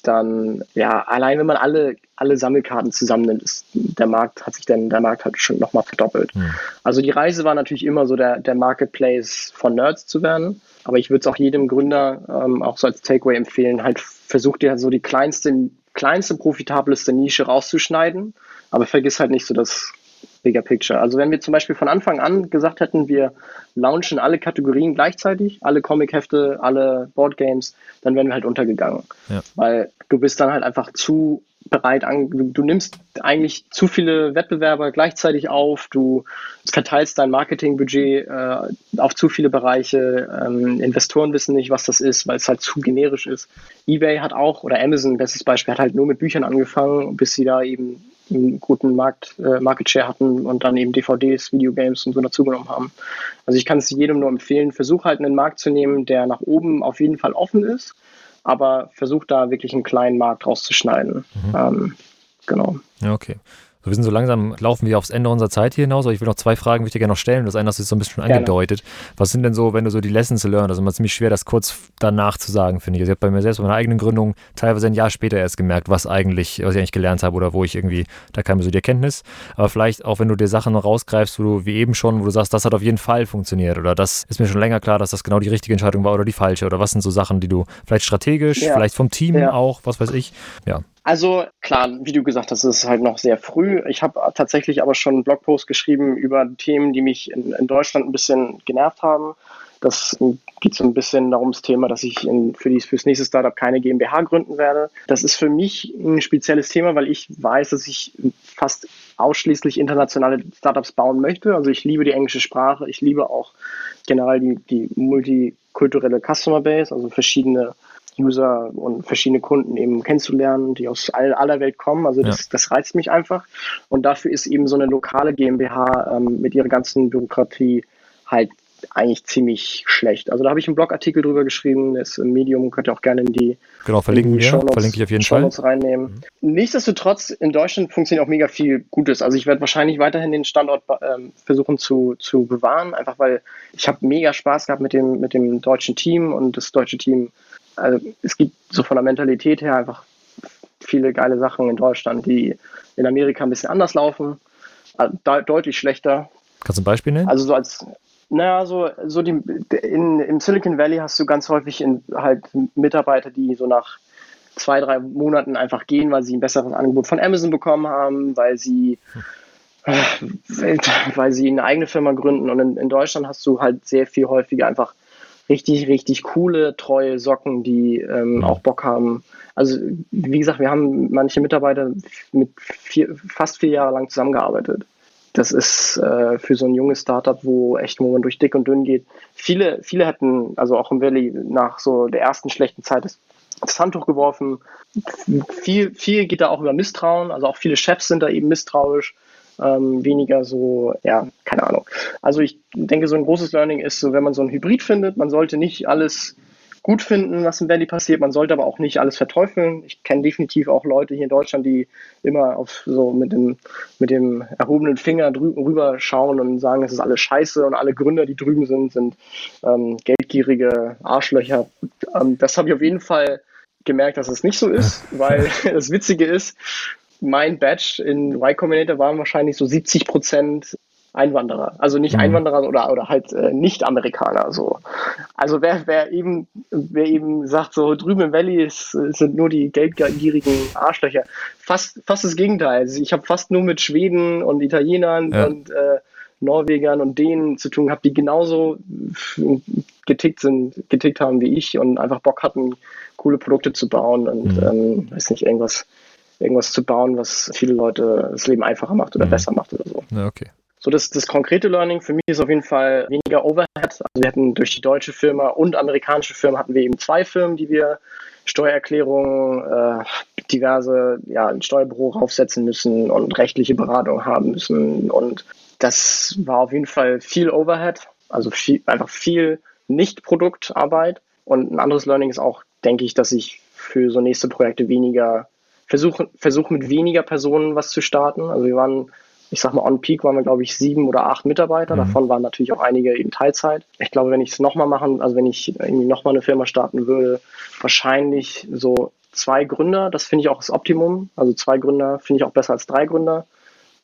dann, ja, allein wenn man alle, alle Sammelkarten zusammennimmt, ist der Markt, hat sich dann, der Markt hat schon nochmal verdoppelt. Mhm. Also die Reise war natürlich immer so der, der Marketplace von Nerds zu werden. Aber ich würde es auch jedem Gründer ähm, auch so als Takeaway empfehlen, halt versucht ihr so die kleinste, kleinste, profitabelste Nische rauszuschneiden. Aber vergiss halt nicht so das Bigger Picture. Also wenn wir zum Beispiel von Anfang an gesagt hätten, wir launchen alle Kategorien gleichzeitig, alle Comic-Hefte, alle Boardgames, dann wären wir halt untergegangen. Ja. Weil du bist dann halt einfach zu bereit an, du, du, nimmst eigentlich zu viele Wettbewerber gleichzeitig auf, du verteilst dein Marketingbudget äh, auf zu viele Bereiche, ähm, Investoren wissen nicht, was das ist, weil es halt zu generisch ist. eBay hat auch, oder Amazon, bestes Beispiel, hat halt nur mit Büchern angefangen, bis sie da eben einen guten Markt, äh, Market Share hatten und dann eben DVDs, Videogames und so dazugenommen haben. Also ich kann es jedem nur empfehlen, versuch halt einen Markt zu nehmen, der nach oben auf jeden Fall offen ist, aber versuch da wirklich einen kleinen Markt rauszuschneiden. Mhm. Ähm, genau. Ja, okay. So, wir sind so langsam, laufen wir aufs Ende unserer Zeit hier hinaus, aber ich will noch zwei Fragen, würde ich dir gerne noch stellen. Das eine hast du jetzt so ein bisschen schon angedeutet. Was sind denn so, wenn du so die Lessons learned, also immer ziemlich schwer, das kurz danach zu sagen, finde ich. Also ich habe bei mir selbst, bei meiner eigenen Gründung, teilweise ein Jahr später erst gemerkt, was eigentlich, was ich eigentlich gelernt habe oder wo ich irgendwie, da kam mir so die Erkenntnis. Aber vielleicht auch, wenn du dir Sachen noch rausgreifst, wo du, wie eben schon, wo du sagst, das hat auf jeden Fall funktioniert oder das ist mir schon länger klar, dass das genau die richtige Entscheidung war oder die falsche oder was sind so Sachen, die du vielleicht strategisch, ja. vielleicht vom Team ja. auch, was weiß ich, ja. Also klar, wie du gesagt hast, ist es halt noch sehr früh. Ich habe tatsächlich aber schon einen Blogpost geschrieben über Themen, die mich in, in Deutschland ein bisschen genervt haben. Das geht so ein bisschen darum, das Thema, dass ich in, für die, fürs nächste Startup keine GmbH gründen werde. Das ist für mich ein spezielles Thema, weil ich weiß, dass ich fast ausschließlich internationale Startups bauen möchte. Also ich liebe die englische Sprache, ich liebe auch generell die, die multikulturelle Customer Base, also verschiedene User und verschiedene Kunden eben kennenzulernen, die aus all, aller Welt kommen. Also das, ja. das reizt mich einfach. Und dafür ist eben so eine lokale GmbH ähm, mit ihrer ganzen Bürokratie halt eigentlich ziemlich schlecht. Also da habe ich einen Blogartikel drüber geschrieben, das ist im Medium, könnt ihr auch gerne in die, genau, verlinken Shownotes, verlinke ich auf jeden Fall. reinnehmen. Mhm. Nichtsdestotrotz, in Deutschland funktioniert auch mega viel Gutes. Also ich werde wahrscheinlich weiterhin den Standort ähm, versuchen zu, zu bewahren, einfach weil ich habe mega Spaß gehabt mit dem, mit dem deutschen Team und das deutsche Team also es gibt so von der Mentalität her einfach viele geile Sachen in Deutschland, die in Amerika ein bisschen anders laufen, äh, deutlich schlechter. Kannst du ein Beispiel nennen? Also so als, naja, so, so die, in, im Silicon Valley hast du ganz häufig in, halt Mitarbeiter, die so nach zwei, drei Monaten einfach gehen, weil sie ein besseres Angebot von Amazon bekommen haben, weil sie, (laughs) äh, weil sie eine eigene Firma gründen. Und in, in Deutschland hast du halt sehr viel häufiger einfach richtig, richtig coole, treue Socken, die ähm, auch Bock haben. Also, wie gesagt, wir haben manche Mitarbeiter mit vier, fast vier Jahre lang zusammengearbeitet. Das ist äh, für so ein junges Startup, wo echt, wo man durch dick und dünn geht. Viele, viele hätten, also auch im Valley, nach so der ersten schlechten Zeit das, das Handtuch geworfen. Viel, viel geht da auch über Misstrauen. Also auch viele Chefs sind da eben misstrauisch ähm, weniger so, ja, keine Ahnung. Also ich denke, so ein großes Learning ist so, wenn man so ein Hybrid findet, man sollte nicht alles gut finden, was im Valley passiert. Man sollte aber auch nicht alles verteufeln. Ich kenne definitiv auch Leute hier in Deutschland, die immer auf so mit dem, mit dem erhobenen Finger drüben rüber schauen und sagen, es ist alles scheiße und alle Gründer, die drüben sind, sind ähm, geldgierige Arschlöcher. Ähm, das habe ich auf jeden Fall gemerkt, dass es nicht so ist, (laughs) weil (laughs) das Witzige ist, mein Batch in Y Combinator waren wahrscheinlich so 70 Prozent Einwanderer. Also nicht mhm. Einwanderer oder, oder halt äh, Nicht-Amerikaner. So. Also wer, wer, eben, wer eben sagt, so drüben im Valley ist, sind nur die geldgierigen Arschlöcher. Fast, fast das Gegenteil. Also ich habe fast nur mit Schweden und Italienern ja. und äh, Norwegern und denen zu tun gehabt, die genauso getickt sind, getickt haben wie ich und einfach Bock hatten, coole Produkte zu bauen und mhm. ähm, weiß nicht, irgendwas irgendwas zu bauen, was viele Leute das Leben einfacher macht oder mhm. besser macht oder so. Ja, okay. So, das, das konkrete Learning für mich ist auf jeden Fall weniger Overhead. Also wir hatten durch die deutsche Firma und amerikanische Firma hatten wir eben zwei Firmen, die wir Steuererklärungen, äh, diverse, ja, ein Steuerbüro raufsetzen müssen und rechtliche Beratung haben müssen. Und das war auf jeden Fall viel Overhead, also viel, einfach viel Nicht-Produktarbeit. Und ein anderes Learning ist auch, denke ich, dass ich für so nächste Projekte weniger versuche versuch mit weniger Personen was zu starten. Also wir waren, ich sag mal, on peak waren wir, glaube ich, sieben oder acht Mitarbeiter. Mhm. Davon waren natürlich auch einige in Teilzeit. Ich glaube, wenn ich es nochmal machen, also wenn ich irgendwie nochmal eine Firma starten würde, wahrscheinlich so zwei Gründer. Das finde ich auch das Optimum. Also zwei Gründer finde ich auch besser als drei Gründer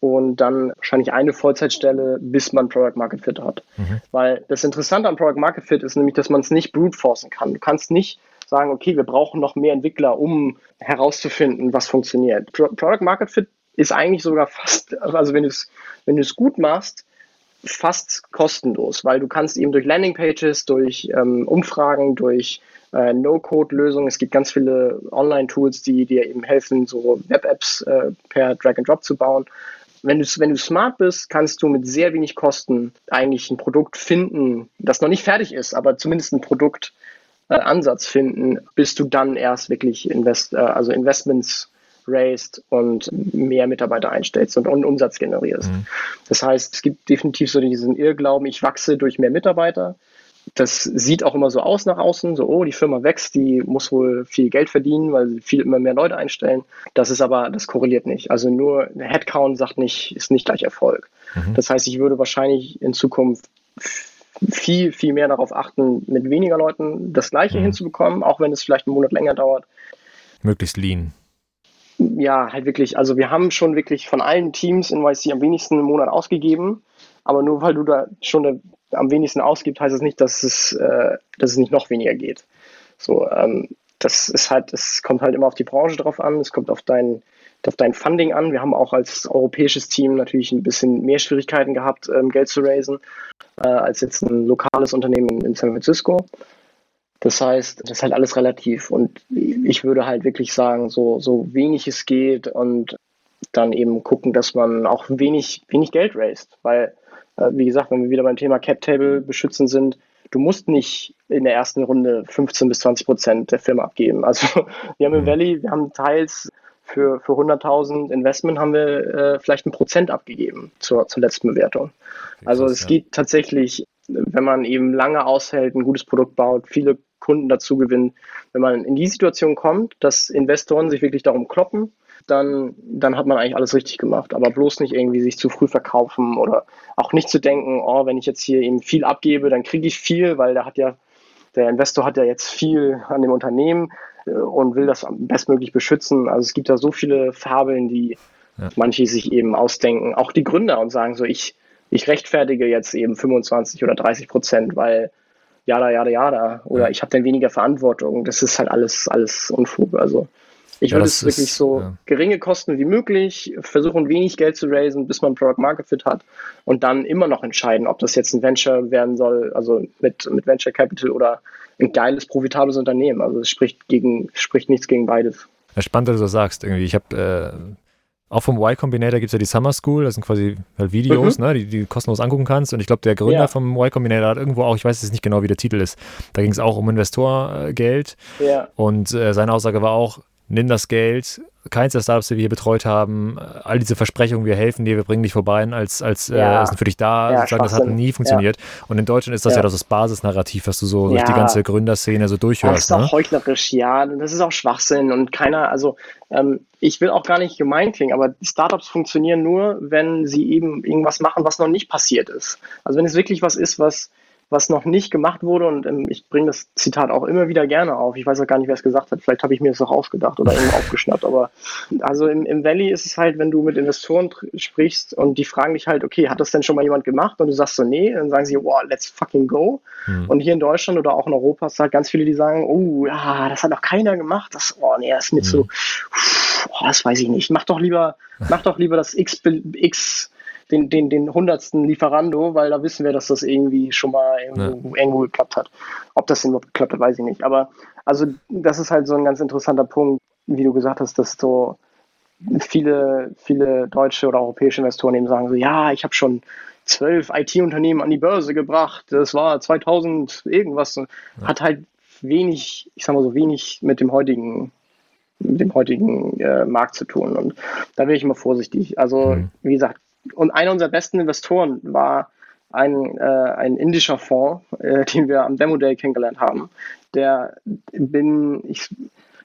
und dann wahrscheinlich eine Vollzeitstelle, bis man Product Market Fit hat. Mhm. Weil das Interessante an Product Market Fit ist nämlich, dass man es nicht brute forcen kann. Du kannst nicht sagen, okay, wir brauchen noch mehr Entwickler, um herauszufinden, was funktioniert. Pro Product Market Fit ist eigentlich sogar fast, also wenn du es wenn gut machst, fast kostenlos, weil du kannst eben durch Landingpages, durch ähm, Umfragen, durch äh, No-Code-Lösungen, es gibt ganz viele Online-Tools, die dir eben helfen, so Web-Apps äh, per Drag-and-Drop zu bauen. Wenn du, wenn du smart bist, kannst du mit sehr wenig Kosten eigentlich ein Produkt finden, das noch nicht fertig ist, aber zumindest ein Produkt, Ansatz finden, bis du dann erst wirklich invest, äh, also Investments raised und mehr Mitarbeiter einstellst und, und Umsatz generierst. Mhm. Das heißt, es gibt definitiv so diesen Irrglauben, ich wachse durch mehr Mitarbeiter. Das sieht auch immer so aus nach außen, so, oh, die Firma wächst, die muss wohl viel Geld verdienen, weil sie viel immer mehr Leute einstellen. Das ist aber, das korreliert nicht. Also nur Headcount sagt nicht, ist nicht gleich Erfolg. Mhm. Das heißt, ich würde wahrscheinlich in Zukunft viel, viel mehr darauf achten, mit weniger Leuten das Gleiche mhm. hinzubekommen, auch wenn es vielleicht einen Monat länger dauert. Möglichst lean. Ja, halt wirklich. Also wir haben schon wirklich von allen Teams in YC am wenigsten einen Monat ausgegeben. Aber nur weil du da schon am wenigsten ausgibst, heißt es das nicht, dass es, äh, dass es nicht noch weniger geht. So, ähm, das ist halt, es kommt halt immer auf die Branche drauf an, es kommt auf dein, auf dein Funding an. Wir haben auch als europäisches Team natürlich ein bisschen mehr Schwierigkeiten gehabt, ähm, Geld zu raisen, äh, als jetzt ein lokales Unternehmen in, San Francisco. Das heißt, das ist halt alles relativ. Und ich würde halt wirklich sagen, so, so wenig es geht und dann eben gucken, dass man auch wenig, wenig Geld raised. Weil, äh, wie gesagt, wenn wir wieder beim Thema Cap Table beschützen sind, du musst nicht in der ersten Runde 15 bis 20 Prozent der Firma abgeben. Also (laughs) wir haben im mhm. Valley, wir haben teils für, für 100.000 Investment haben wir äh, vielleicht ein Prozent abgegeben zur, zur letzten Bewertung. Also es geht tatsächlich, wenn man eben lange aushält, ein gutes Produkt baut, viele Kunden dazu gewinnt, wenn man in die Situation kommt, dass Investoren sich wirklich darum kloppen, dann, dann hat man eigentlich alles richtig gemacht. Aber bloß nicht irgendwie sich zu früh verkaufen oder auch nicht zu denken, oh, wenn ich jetzt hier eben viel abgebe, dann kriege ich viel, weil der hat ja, der Investor hat ja jetzt viel an dem Unternehmen und will das bestmöglich beschützen. Also es gibt da so viele Fabeln, die ja. manche sich eben ausdenken, auch die Gründer und sagen so, ich, ich rechtfertige jetzt eben 25 oder 30 Prozent, weil jada, jada, jada, oder ja. ich habe dann weniger Verantwortung. Das ist halt alles, alles Unfug. Also ich ja, würde es wirklich so ja. geringe Kosten wie möglich, versuchen wenig Geld zu raisen, bis man Product Market Fit hat und dann immer noch entscheiden, ob das jetzt ein Venture werden soll, also mit, mit Venture Capital oder ein geiles, profitables Unternehmen. Also es spricht gegen, spricht nichts gegen beides. Spannend, dass du das sagst. Irgendwie. Ich habe äh, auch vom Y Combinator gibt es ja die Summer School, das sind quasi halt Videos, mhm. ne, die, die du kostenlos angucken kannst. Und ich glaube, der Gründer ja. vom Y Combinator hat irgendwo auch, ich weiß jetzt nicht genau, wie der Titel ist, da ging es auch um Investorgeld. Ja. Und äh, seine Aussage war auch, nimm das Geld, keins der Startups, die wir hier betreut haben, all diese Versprechungen, wir helfen dir, wir bringen dich vorbei als, als äh, ja. äh, sind für dich da, ja, sozusagen, das hat nie funktioniert. Ja. Und in Deutschland ist das ja, das Basisnarrativ, was du so durch die ganze Gründerszene so durchhörst. Das ist ne? auch heuchlerisch, ja, das ist auch Schwachsinn und keiner, also ähm, ich will auch gar nicht gemein klingen, aber Startups funktionieren nur, wenn sie eben irgendwas machen, was noch nicht passiert ist. Also wenn es wirklich was ist, was was noch nicht gemacht wurde. Und ähm, ich bringe das Zitat auch immer wieder gerne auf. Ich weiß auch gar nicht, wer es gesagt hat. Vielleicht habe ich mir das auch ausgedacht oder irgendwo (laughs) aufgeschnappt. Aber also im, im Valley ist es halt, wenn du mit Investoren sprichst und die fragen dich halt, okay, hat das denn schon mal jemand gemacht? Und du sagst so, nee, dann sagen sie, wow, let's fucking go. Mhm. Und hier in Deutschland oder auch in Europa ist halt ganz viele, die sagen, oh, ja, das hat noch keiner gemacht. Das, oh, nee, das ist nicht mhm. so, oh, das weiß ich nicht. Mach doch lieber, mach doch lieber das X, X den, den, den hundertsten Lieferando, weil da wissen wir, dass das irgendwie schon mal irgendwo, ja. irgendwo geklappt hat. Ob das denn überhaupt geklappt hat, weiß ich nicht. Aber also das ist halt so ein ganz interessanter Punkt, wie du gesagt hast, dass so viele, viele deutsche oder europäische Investoren eben sagen so, ja, ich habe schon zwölf IT-Unternehmen an die Börse gebracht, das war 2000 irgendwas, ja. hat halt wenig, ich sag mal so, wenig mit dem heutigen mit dem heutigen äh, Markt zu tun. Und da bin ich immer vorsichtig. Also, mhm. wie gesagt, und einer unserer besten Investoren war ein, äh, ein indischer Fonds, äh, (laughs) den wir am Demo Day kennengelernt haben. Der bin, ich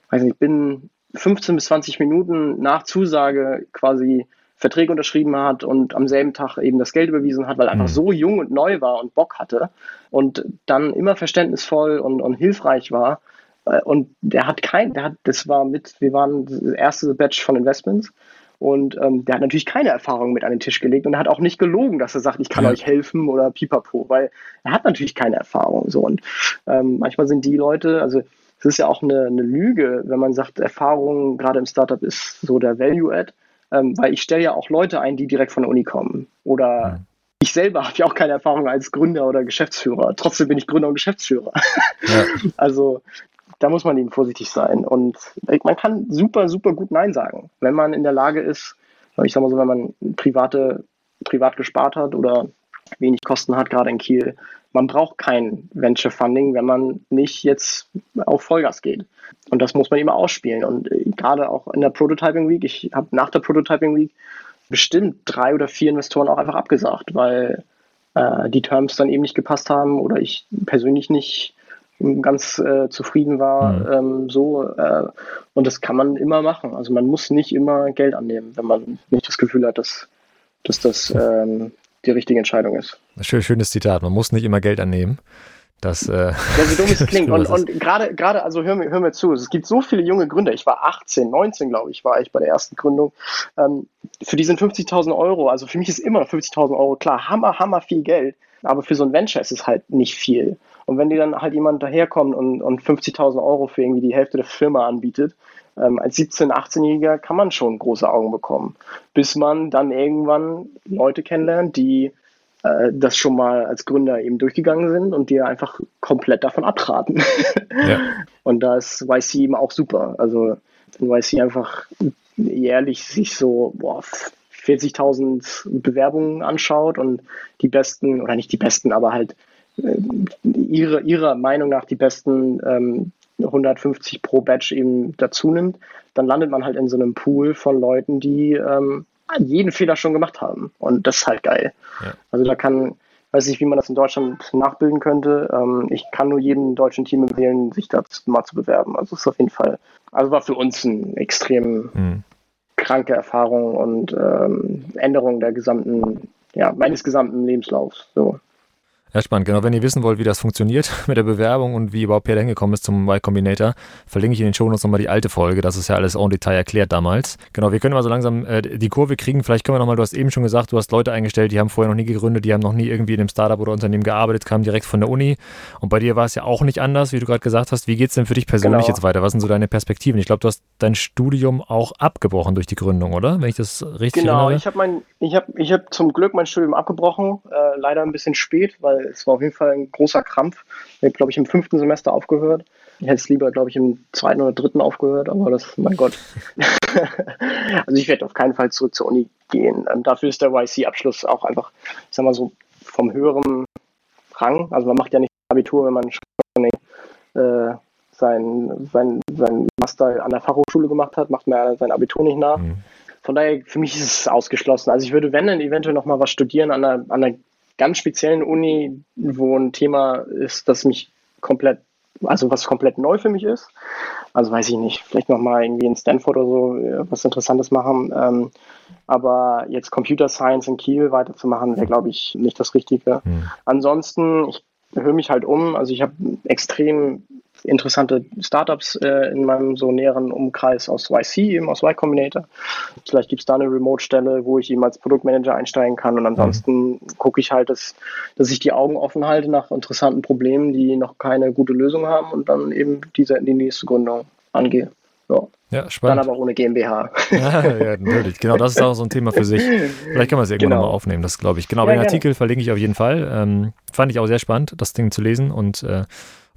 weiß nicht, bin 15 bis 20 Minuten nach Zusage quasi Verträge unterschrieben hat und am selben Tag eben das Geld überwiesen hat, weil er einfach mhm. so jung und neu war und Bock hatte und dann immer verständnisvoll und, und hilfreich war. Äh, und der hat kein, der hat, das war mit, wir waren das erste Batch von Investments und ähm, der hat natürlich keine Erfahrung mit an den Tisch gelegt und hat auch nicht gelogen, dass er sagt, ich kann ja. euch helfen oder pipapo, weil er hat natürlich keine Erfahrung. So. Und ähm, manchmal sind die Leute, also es ist ja auch eine, eine Lüge, wenn man sagt, Erfahrung gerade im Startup ist so der Value-Add, ähm, weil ich stelle ja auch Leute ein, die direkt von der Uni kommen. Oder ja. ich selber habe ja auch keine Erfahrung als Gründer oder Geschäftsführer. Trotzdem bin ich Gründer und Geschäftsführer. Ja. (laughs) Also da muss man eben vorsichtig sein. Und man kann super, super gut Nein sagen, wenn man in der Lage ist, ich sag mal so, wenn man private, privat gespart hat oder wenig Kosten hat, gerade in Kiel. Man braucht kein Venture Funding, wenn man nicht jetzt auf Vollgas geht. Und das muss man eben ausspielen. Und gerade auch in der Prototyping Week, ich habe nach der Prototyping Week bestimmt drei oder vier Investoren auch einfach abgesagt, weil äh, die Terms dann eben nicht gepasst haben oder ich persönlich nicht ganz äh, zufrieden war. Mhm. Ähm, so äh, und das kann man immer machen. Also man muss nicht immer Geld annehmen, wenn man nicht das Gefühl hat, dass, dass das ähm, die richtige Entscheidung ist. Schön, schönes Zitat. Man muss nicht immer Geld annehmen. Das, äh, ja, so dumm es (laughs) klingt. Und, und gerade, gerade, also hör mir, hör mir zu, es gibt so viele junge Gründer. Ich war 18, 19, glaube ich, war ich bei der ersten Gründung. Ähm, für die sind 50.000 Euro, also für mich ist immer 50.000 Euro klar, hammer, hammer viel Geld. Aber für so ein Venture ist es halt nicht viel. Und wenn dir dann halt jemand daherkommt und, und 50.000 Euro für irgendwie die Hälfte der Firma anbietet, ähm, als 17-, 18-Jähriger kann man schon große Augen bekommen. Bis man dann irgendwann Leute kennenlernt, die äh, das schon mal als Gründer eben durchgegangen sind und dir einfach komplett davon abraten. Ja. (laughs) Und da ist YC eben auch super. Also wenn YC einfach jährlich sich so 40.000 Bewerbungen anschaut und die besten, oder nicht die besten, aber halt ihre, ihrer Meinung nach die besten ähm, 150 pro Batch eben dazu nimmt, dann landet man halt in so einem Pool von Leuten, die ähm, jeden Fehler schon gemacht haben. Und das ist halt geil. Ja. Also da kann, weiß nicht, wie man das in Deutschland nachbilden könnte. Ähm, ich kann nur jedem deutschen Team empfehlen, sich da mal zu bewerben. Also es ist auf jeden Fall, also war für uns eine extrem mhm. kranke Erfahrung und ähm, Änderung der gesamten, ja, meines gesamten Lebenslaufs. So. Ja, spannend. Genau, wenn ihr wissen wollt, wie das funktioniert (laughs) mit der Bewerbung und wie überhaupt Peter hingekommen ist zum Y Combinator, verlinke ich in den Show Notes nochmal die alte Folge. Das ist ja alles en Detail erklärt damals. Genau, wir können mal so langsam äh, die Kurve kriegen. Vielleicht können wir nochmal, du hast eben schon gesagt, du hast Leute eingestellt, die haben vorher noch nie gegründet, die haben noch nie irgendwie in einem Startup oder Unternehmen gearbeitet, kamen direkt von der Uni. Und bei dir war es ja auch nicht anders, wie du gerade gesagt hast. Wie geht es denn für dich persönlich genau. jetzt weiter? Was sind so deine Perspektiven? Ich glaube, du hast dein Studium auch abgebrochen durch die Gründung, oder? Wenn ich das richtig Genau, erinnere. ich habe mein, ich habe ich hab zum Glück mein Studium abgebrochen, äh, leider ein bisschen spät, weil es war auf jeden Fall ein großer Krampf. Ich habe, glaube ich, im fünften Semester aufgehört. Ich hätte es lieber, glaube ich, im zweiten oder dritten aufgehört, aber das, mein Gott. (laughs) also ich werde auf keinen Fall zurück zur Uni gehen. Ähm, dafür ist der YC-Abschluss auch einfach, ich sag mal so, vom höheren Rang. Also man macht ja nicht Abitur, wenn man schon äh, sein, sein, sein Master an der Fachhochschule gemacht hat, macht man ja sein Abitur nicht nach. Mhm. Von daher, für mich ist es ausgeschlossen. Also ich würde, wenn dann eventuell noch mal was studieren an einer, an einer ganz speziellen Uni, wo ein Thema ist, das mich komplett, also was komplett neu für mich ist. Also weiß ich nicht, vielleicht nochmal irgendwie in Stanford oder so äh, was Interessantes machen. Ähm, aber jetzt Computer Science in Kiel weiterzumachen, wäre, glaube ich, nicht das Richtige. Mhm. Ansonsten, ich höre mich halt um. Also ich habe extrem interessante Startups äh, in meinem so näheren Umkreis aus YC, eben aus Y Combinator. Vielleicht gibt es da eine Remote-Stelle, wo ich eben als Produktmanager einsteigen kann. Und ansonsten mhm. gucke ich halt, dass, dass ich die Augen offen halte nach interessanten Problemen, die noch keine gute Lösung haben und dann eben diese die nächste Gründung angehe. Ja. Ja, spannend. Dann aber ohne GmbH. (laughs) Ja, ja, natürlich. Genau, das ist auch so ein Thema für sich. Vielleicht können wir es irgendwann genau. nochmal aufnehmen, das glaube ich. Genau, ja, den Artikel verlinke ich auf jeden Fall. Ähm, fand ich auch sehr spannend, das Ding zu lesen und äh,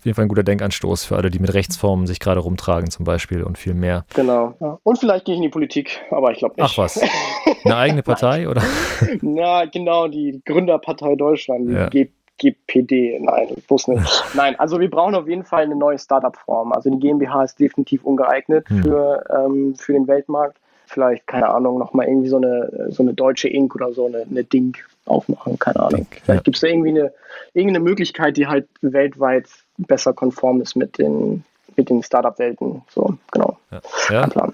auf jeden Fall ein guter Denkanstoß für alle, die mit Rechtsformen sich gerade rumtragen zum Beispiel und viel mehr. Genau. Ja. Und vielleicht gehe ich in die Politik, aber ich glaube nicht. Ach was. (laughs) Eine eigene Partei oder? (laughs) Na, genau, die Gründerpartei Deutschland, die ja. GPD, nein, bloß nicht. Nein, also wir brauchen auf jeden Fall eine neue Startup-Form. Also die GmbH ist definitiv ungeeignet hm. für, ähm, für den Weltmarkt. Vielleicht, keine Ahnung, nochmal irgendwie so eine, so eine deutsche Ink oder so eine, eine Dink aufmachen, keine Ahnung. Dink, Vielleicht ja. gibt es da irgendwie eine, irgendeine Möglichkeit, die halt weltweit besser konform ist mit den, mit den Startup-Welten. So, genau. Ja. ja. Plan.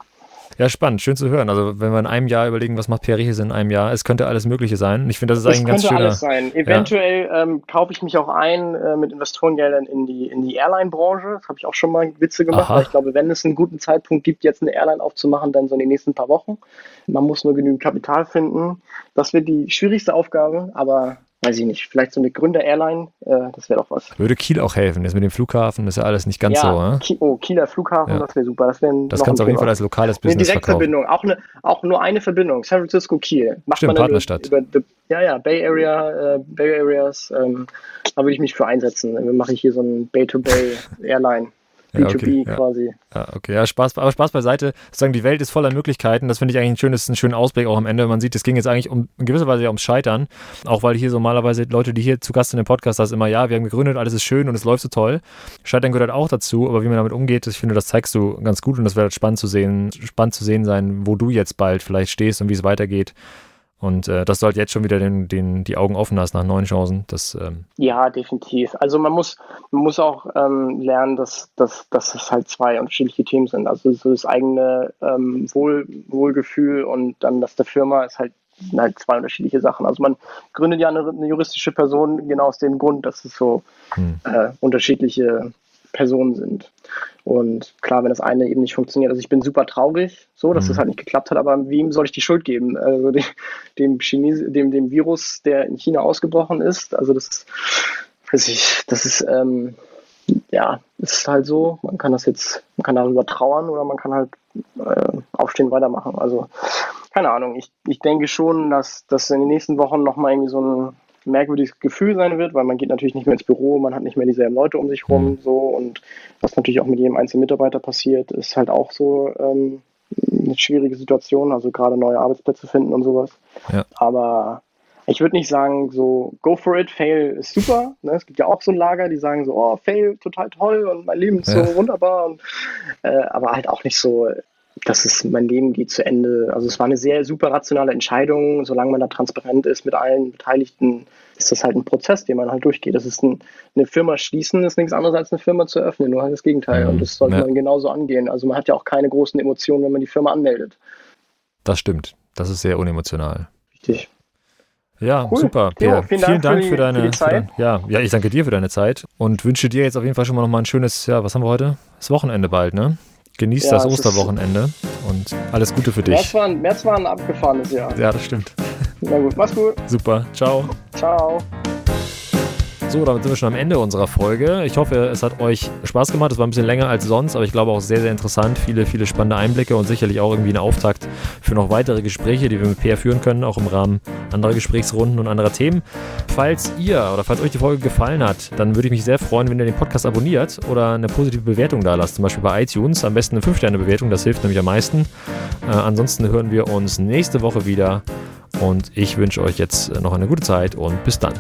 Ja, spannend, schön zu hören. Also wenn wir in einem Jahr überlegen, was macht Pierre Riches in einem Jahr, es könnte alles Mögliche sein. Ich finde, das ist eigentlich ein ganz schöner... Es könnte alles sein. Eventuell ja. ähm, kaufe ich mich auch ein äh, mit Investorengeldern in die, in die Airline-Branche. Das habe ich auch schon mal Witze gemacht. Weil ich glaube, wenn es einen guten Zeitpunkt gibt, jetzt eine Airline aufzumachen, dann so in den nächsten paar Wochen. Man muss nur genügend Kapital finden. Das wird die schwierigste Aufgabe, aber weiß ich nicht, vielleicht so eine Gründer-Airline, äh, das wäre doch was. Würde Kiel auch helfen, jetzt mit dem Flughafen ist ja alles nicht ganz ja, so. Ne? oh, Kieler Flughafen, ja. das wäre super. Das, das kannst du auf jeden Fall als lokales Business Eine Direktverbindung, auch, eine, auch nur eine Verbindung, San Francisco-Kiel. Stimmt, Partnerstadt. Über, über, ja, ja, Bay Area, äh, Bay Areas, ähm, da würde ich mich für einsetzen. Dann mache ich hier so ein Bay-to-Bay-Airline. (laughs) B2B ja, okay, quasi. Ja, okay, ja, Spaß, aber Spaß beiseite. Sozusagen, die Welt ist voller Möglichkeiten. Das finde ich eigentlich ein schönes, einen schönen Ausblick auch am Ende. Man sieht, es ging jetzt eigentlich um, in gewisser Weise ja ums Scheitern. Auch weil hier so normalerweise Leute, die hier zu Gast in dem Podcast, das immer, ja, wir haben gegründet, alles ist schön und es läuft so toll. Scheitern gehört halt auch dazu, aber wie man damit umgeht, ich finde, das zeigst du ganz gut und das wird halt spannend zu sehen, spannend zu sehen sein, wo du jetzt bald vielleicht stehst und wie es weitergeht. Und äh, das sollte jetzt schon wieder den, den, die Augen offen lassen nach neuen Chancen. Das, ähm ja, definitiv. Also man muss, man muss auch ähm, lernen, dass, dass, dass es halt zwei unterschiedliche Themen sind. Also so das eigene ähm, Wohl, Wohlgefühl und dann das der Firma ist halt, halt zwei unterschiedliche Sachen. Also man gründet ja eine, eine juristische Person genau aus dem Grund, dass es so hm. äh, unterschiedliche Personen sind. Und klar, wenn das eine eben nicht funktioniert, also ich bin super traurig, so, dass mhm. das halt nicht geklappt hat, aber wem soll ich die Schuld geben? Also dem, dem, Chines dem, dem Virus, der in China ausgebrochen ist, also das, weiß ich, das ist, ähm, ja, ist halt so, man kann das jetzt, man kann darüber trauern oder man kann halt äh, aufstehen, weitermachen. Also, keine Ahnung, ich, ich denke schon, dass, dass in den nächsten Wochen nochmal irgendwie so ein merkwürdiges Gefühl sein wird, weil man geht natürlich nicht mehr ins Büro, man hat nicht mehr dieselben Leute um sich rum, mhm. so und was natürlich auch mit jedem einzelnen Mitarbeiter passiert, ist halt auch so ähm, eine schwierige Situation, also gerade neue Arbeitsplätze finden und sowas. Ja. Aber ich würde nicht sagen, so go for it, fail ist super. Ne? Es gibt ja auch so ein Lager, die sagen so, oh, fail, total toll und mein Leben ist ja. so wunderbar. Und, äh, aber halt auch nicht so, das ist, mein Leben geht zu Ende. Also es war eine sehr super rationale Entscheidung. Solange man da transparent ist mit allen Beteiligten, ist das halt ein Prozess, den man halt durchgeht. Das ist ein, eine Firma schließen, ist nichts anderes als eine Firma zu öffnen, nur halt das Gegenteil. Und das sollte ja. man genauso angehen. Also man hat ja auch keine großen Emotionen, wenn man die Firma anmeldet. Das stimmt. Das ist sehr unemotional. Richtig. Ja, cool. super. Pierre. Jo, vielen, vielen, Dank, für, die, für, deine, für, Zeit. Für dein, ja, ja, ich danke dir für deine Zeit und wünsche dir jetzt auf jeden Fall schon mal noch mal ein schönes, ja, was haben wir heute? Das Wochenende bald, ne? Genieß ja, das Osterwochenende und alles Gute für dich. März war, ein, März war ein abgefahrenes Jahr. Ja, das stimmt. Na gut, mach's gut. Super, ciao. Ciao. So, damit sind wir schon am Ende unserer Folge. Ich hoffe, es hat euch Spaß gemacht. Es war ein bisschen länger als sonst, aber ich glaube auch sehr, sehr interessant. Viele, viele spannende Einblicke und sicherlich auch irgendwie ein Auftakt für noch weitere Gespräche, die wir mit Peer führen können, auch im Rahmen anderer Gesprächsrunden und anderer Themen. Falls ihr oder falls euch die Folge gefallen hat, dann würde ich mich sehr freuen, wenn ihr den Podcast abonniert oder eine positive Bewertung da lasst, zum Beispiel bei iTunes. Am besten eine 5-Sterne-Bewertung, das hilft nämlich am meisten. Äh, ansonsten hören wir uns nächste Woche wieder und ich wünsche euch jetzt noch eine gute Zeit und bis dann.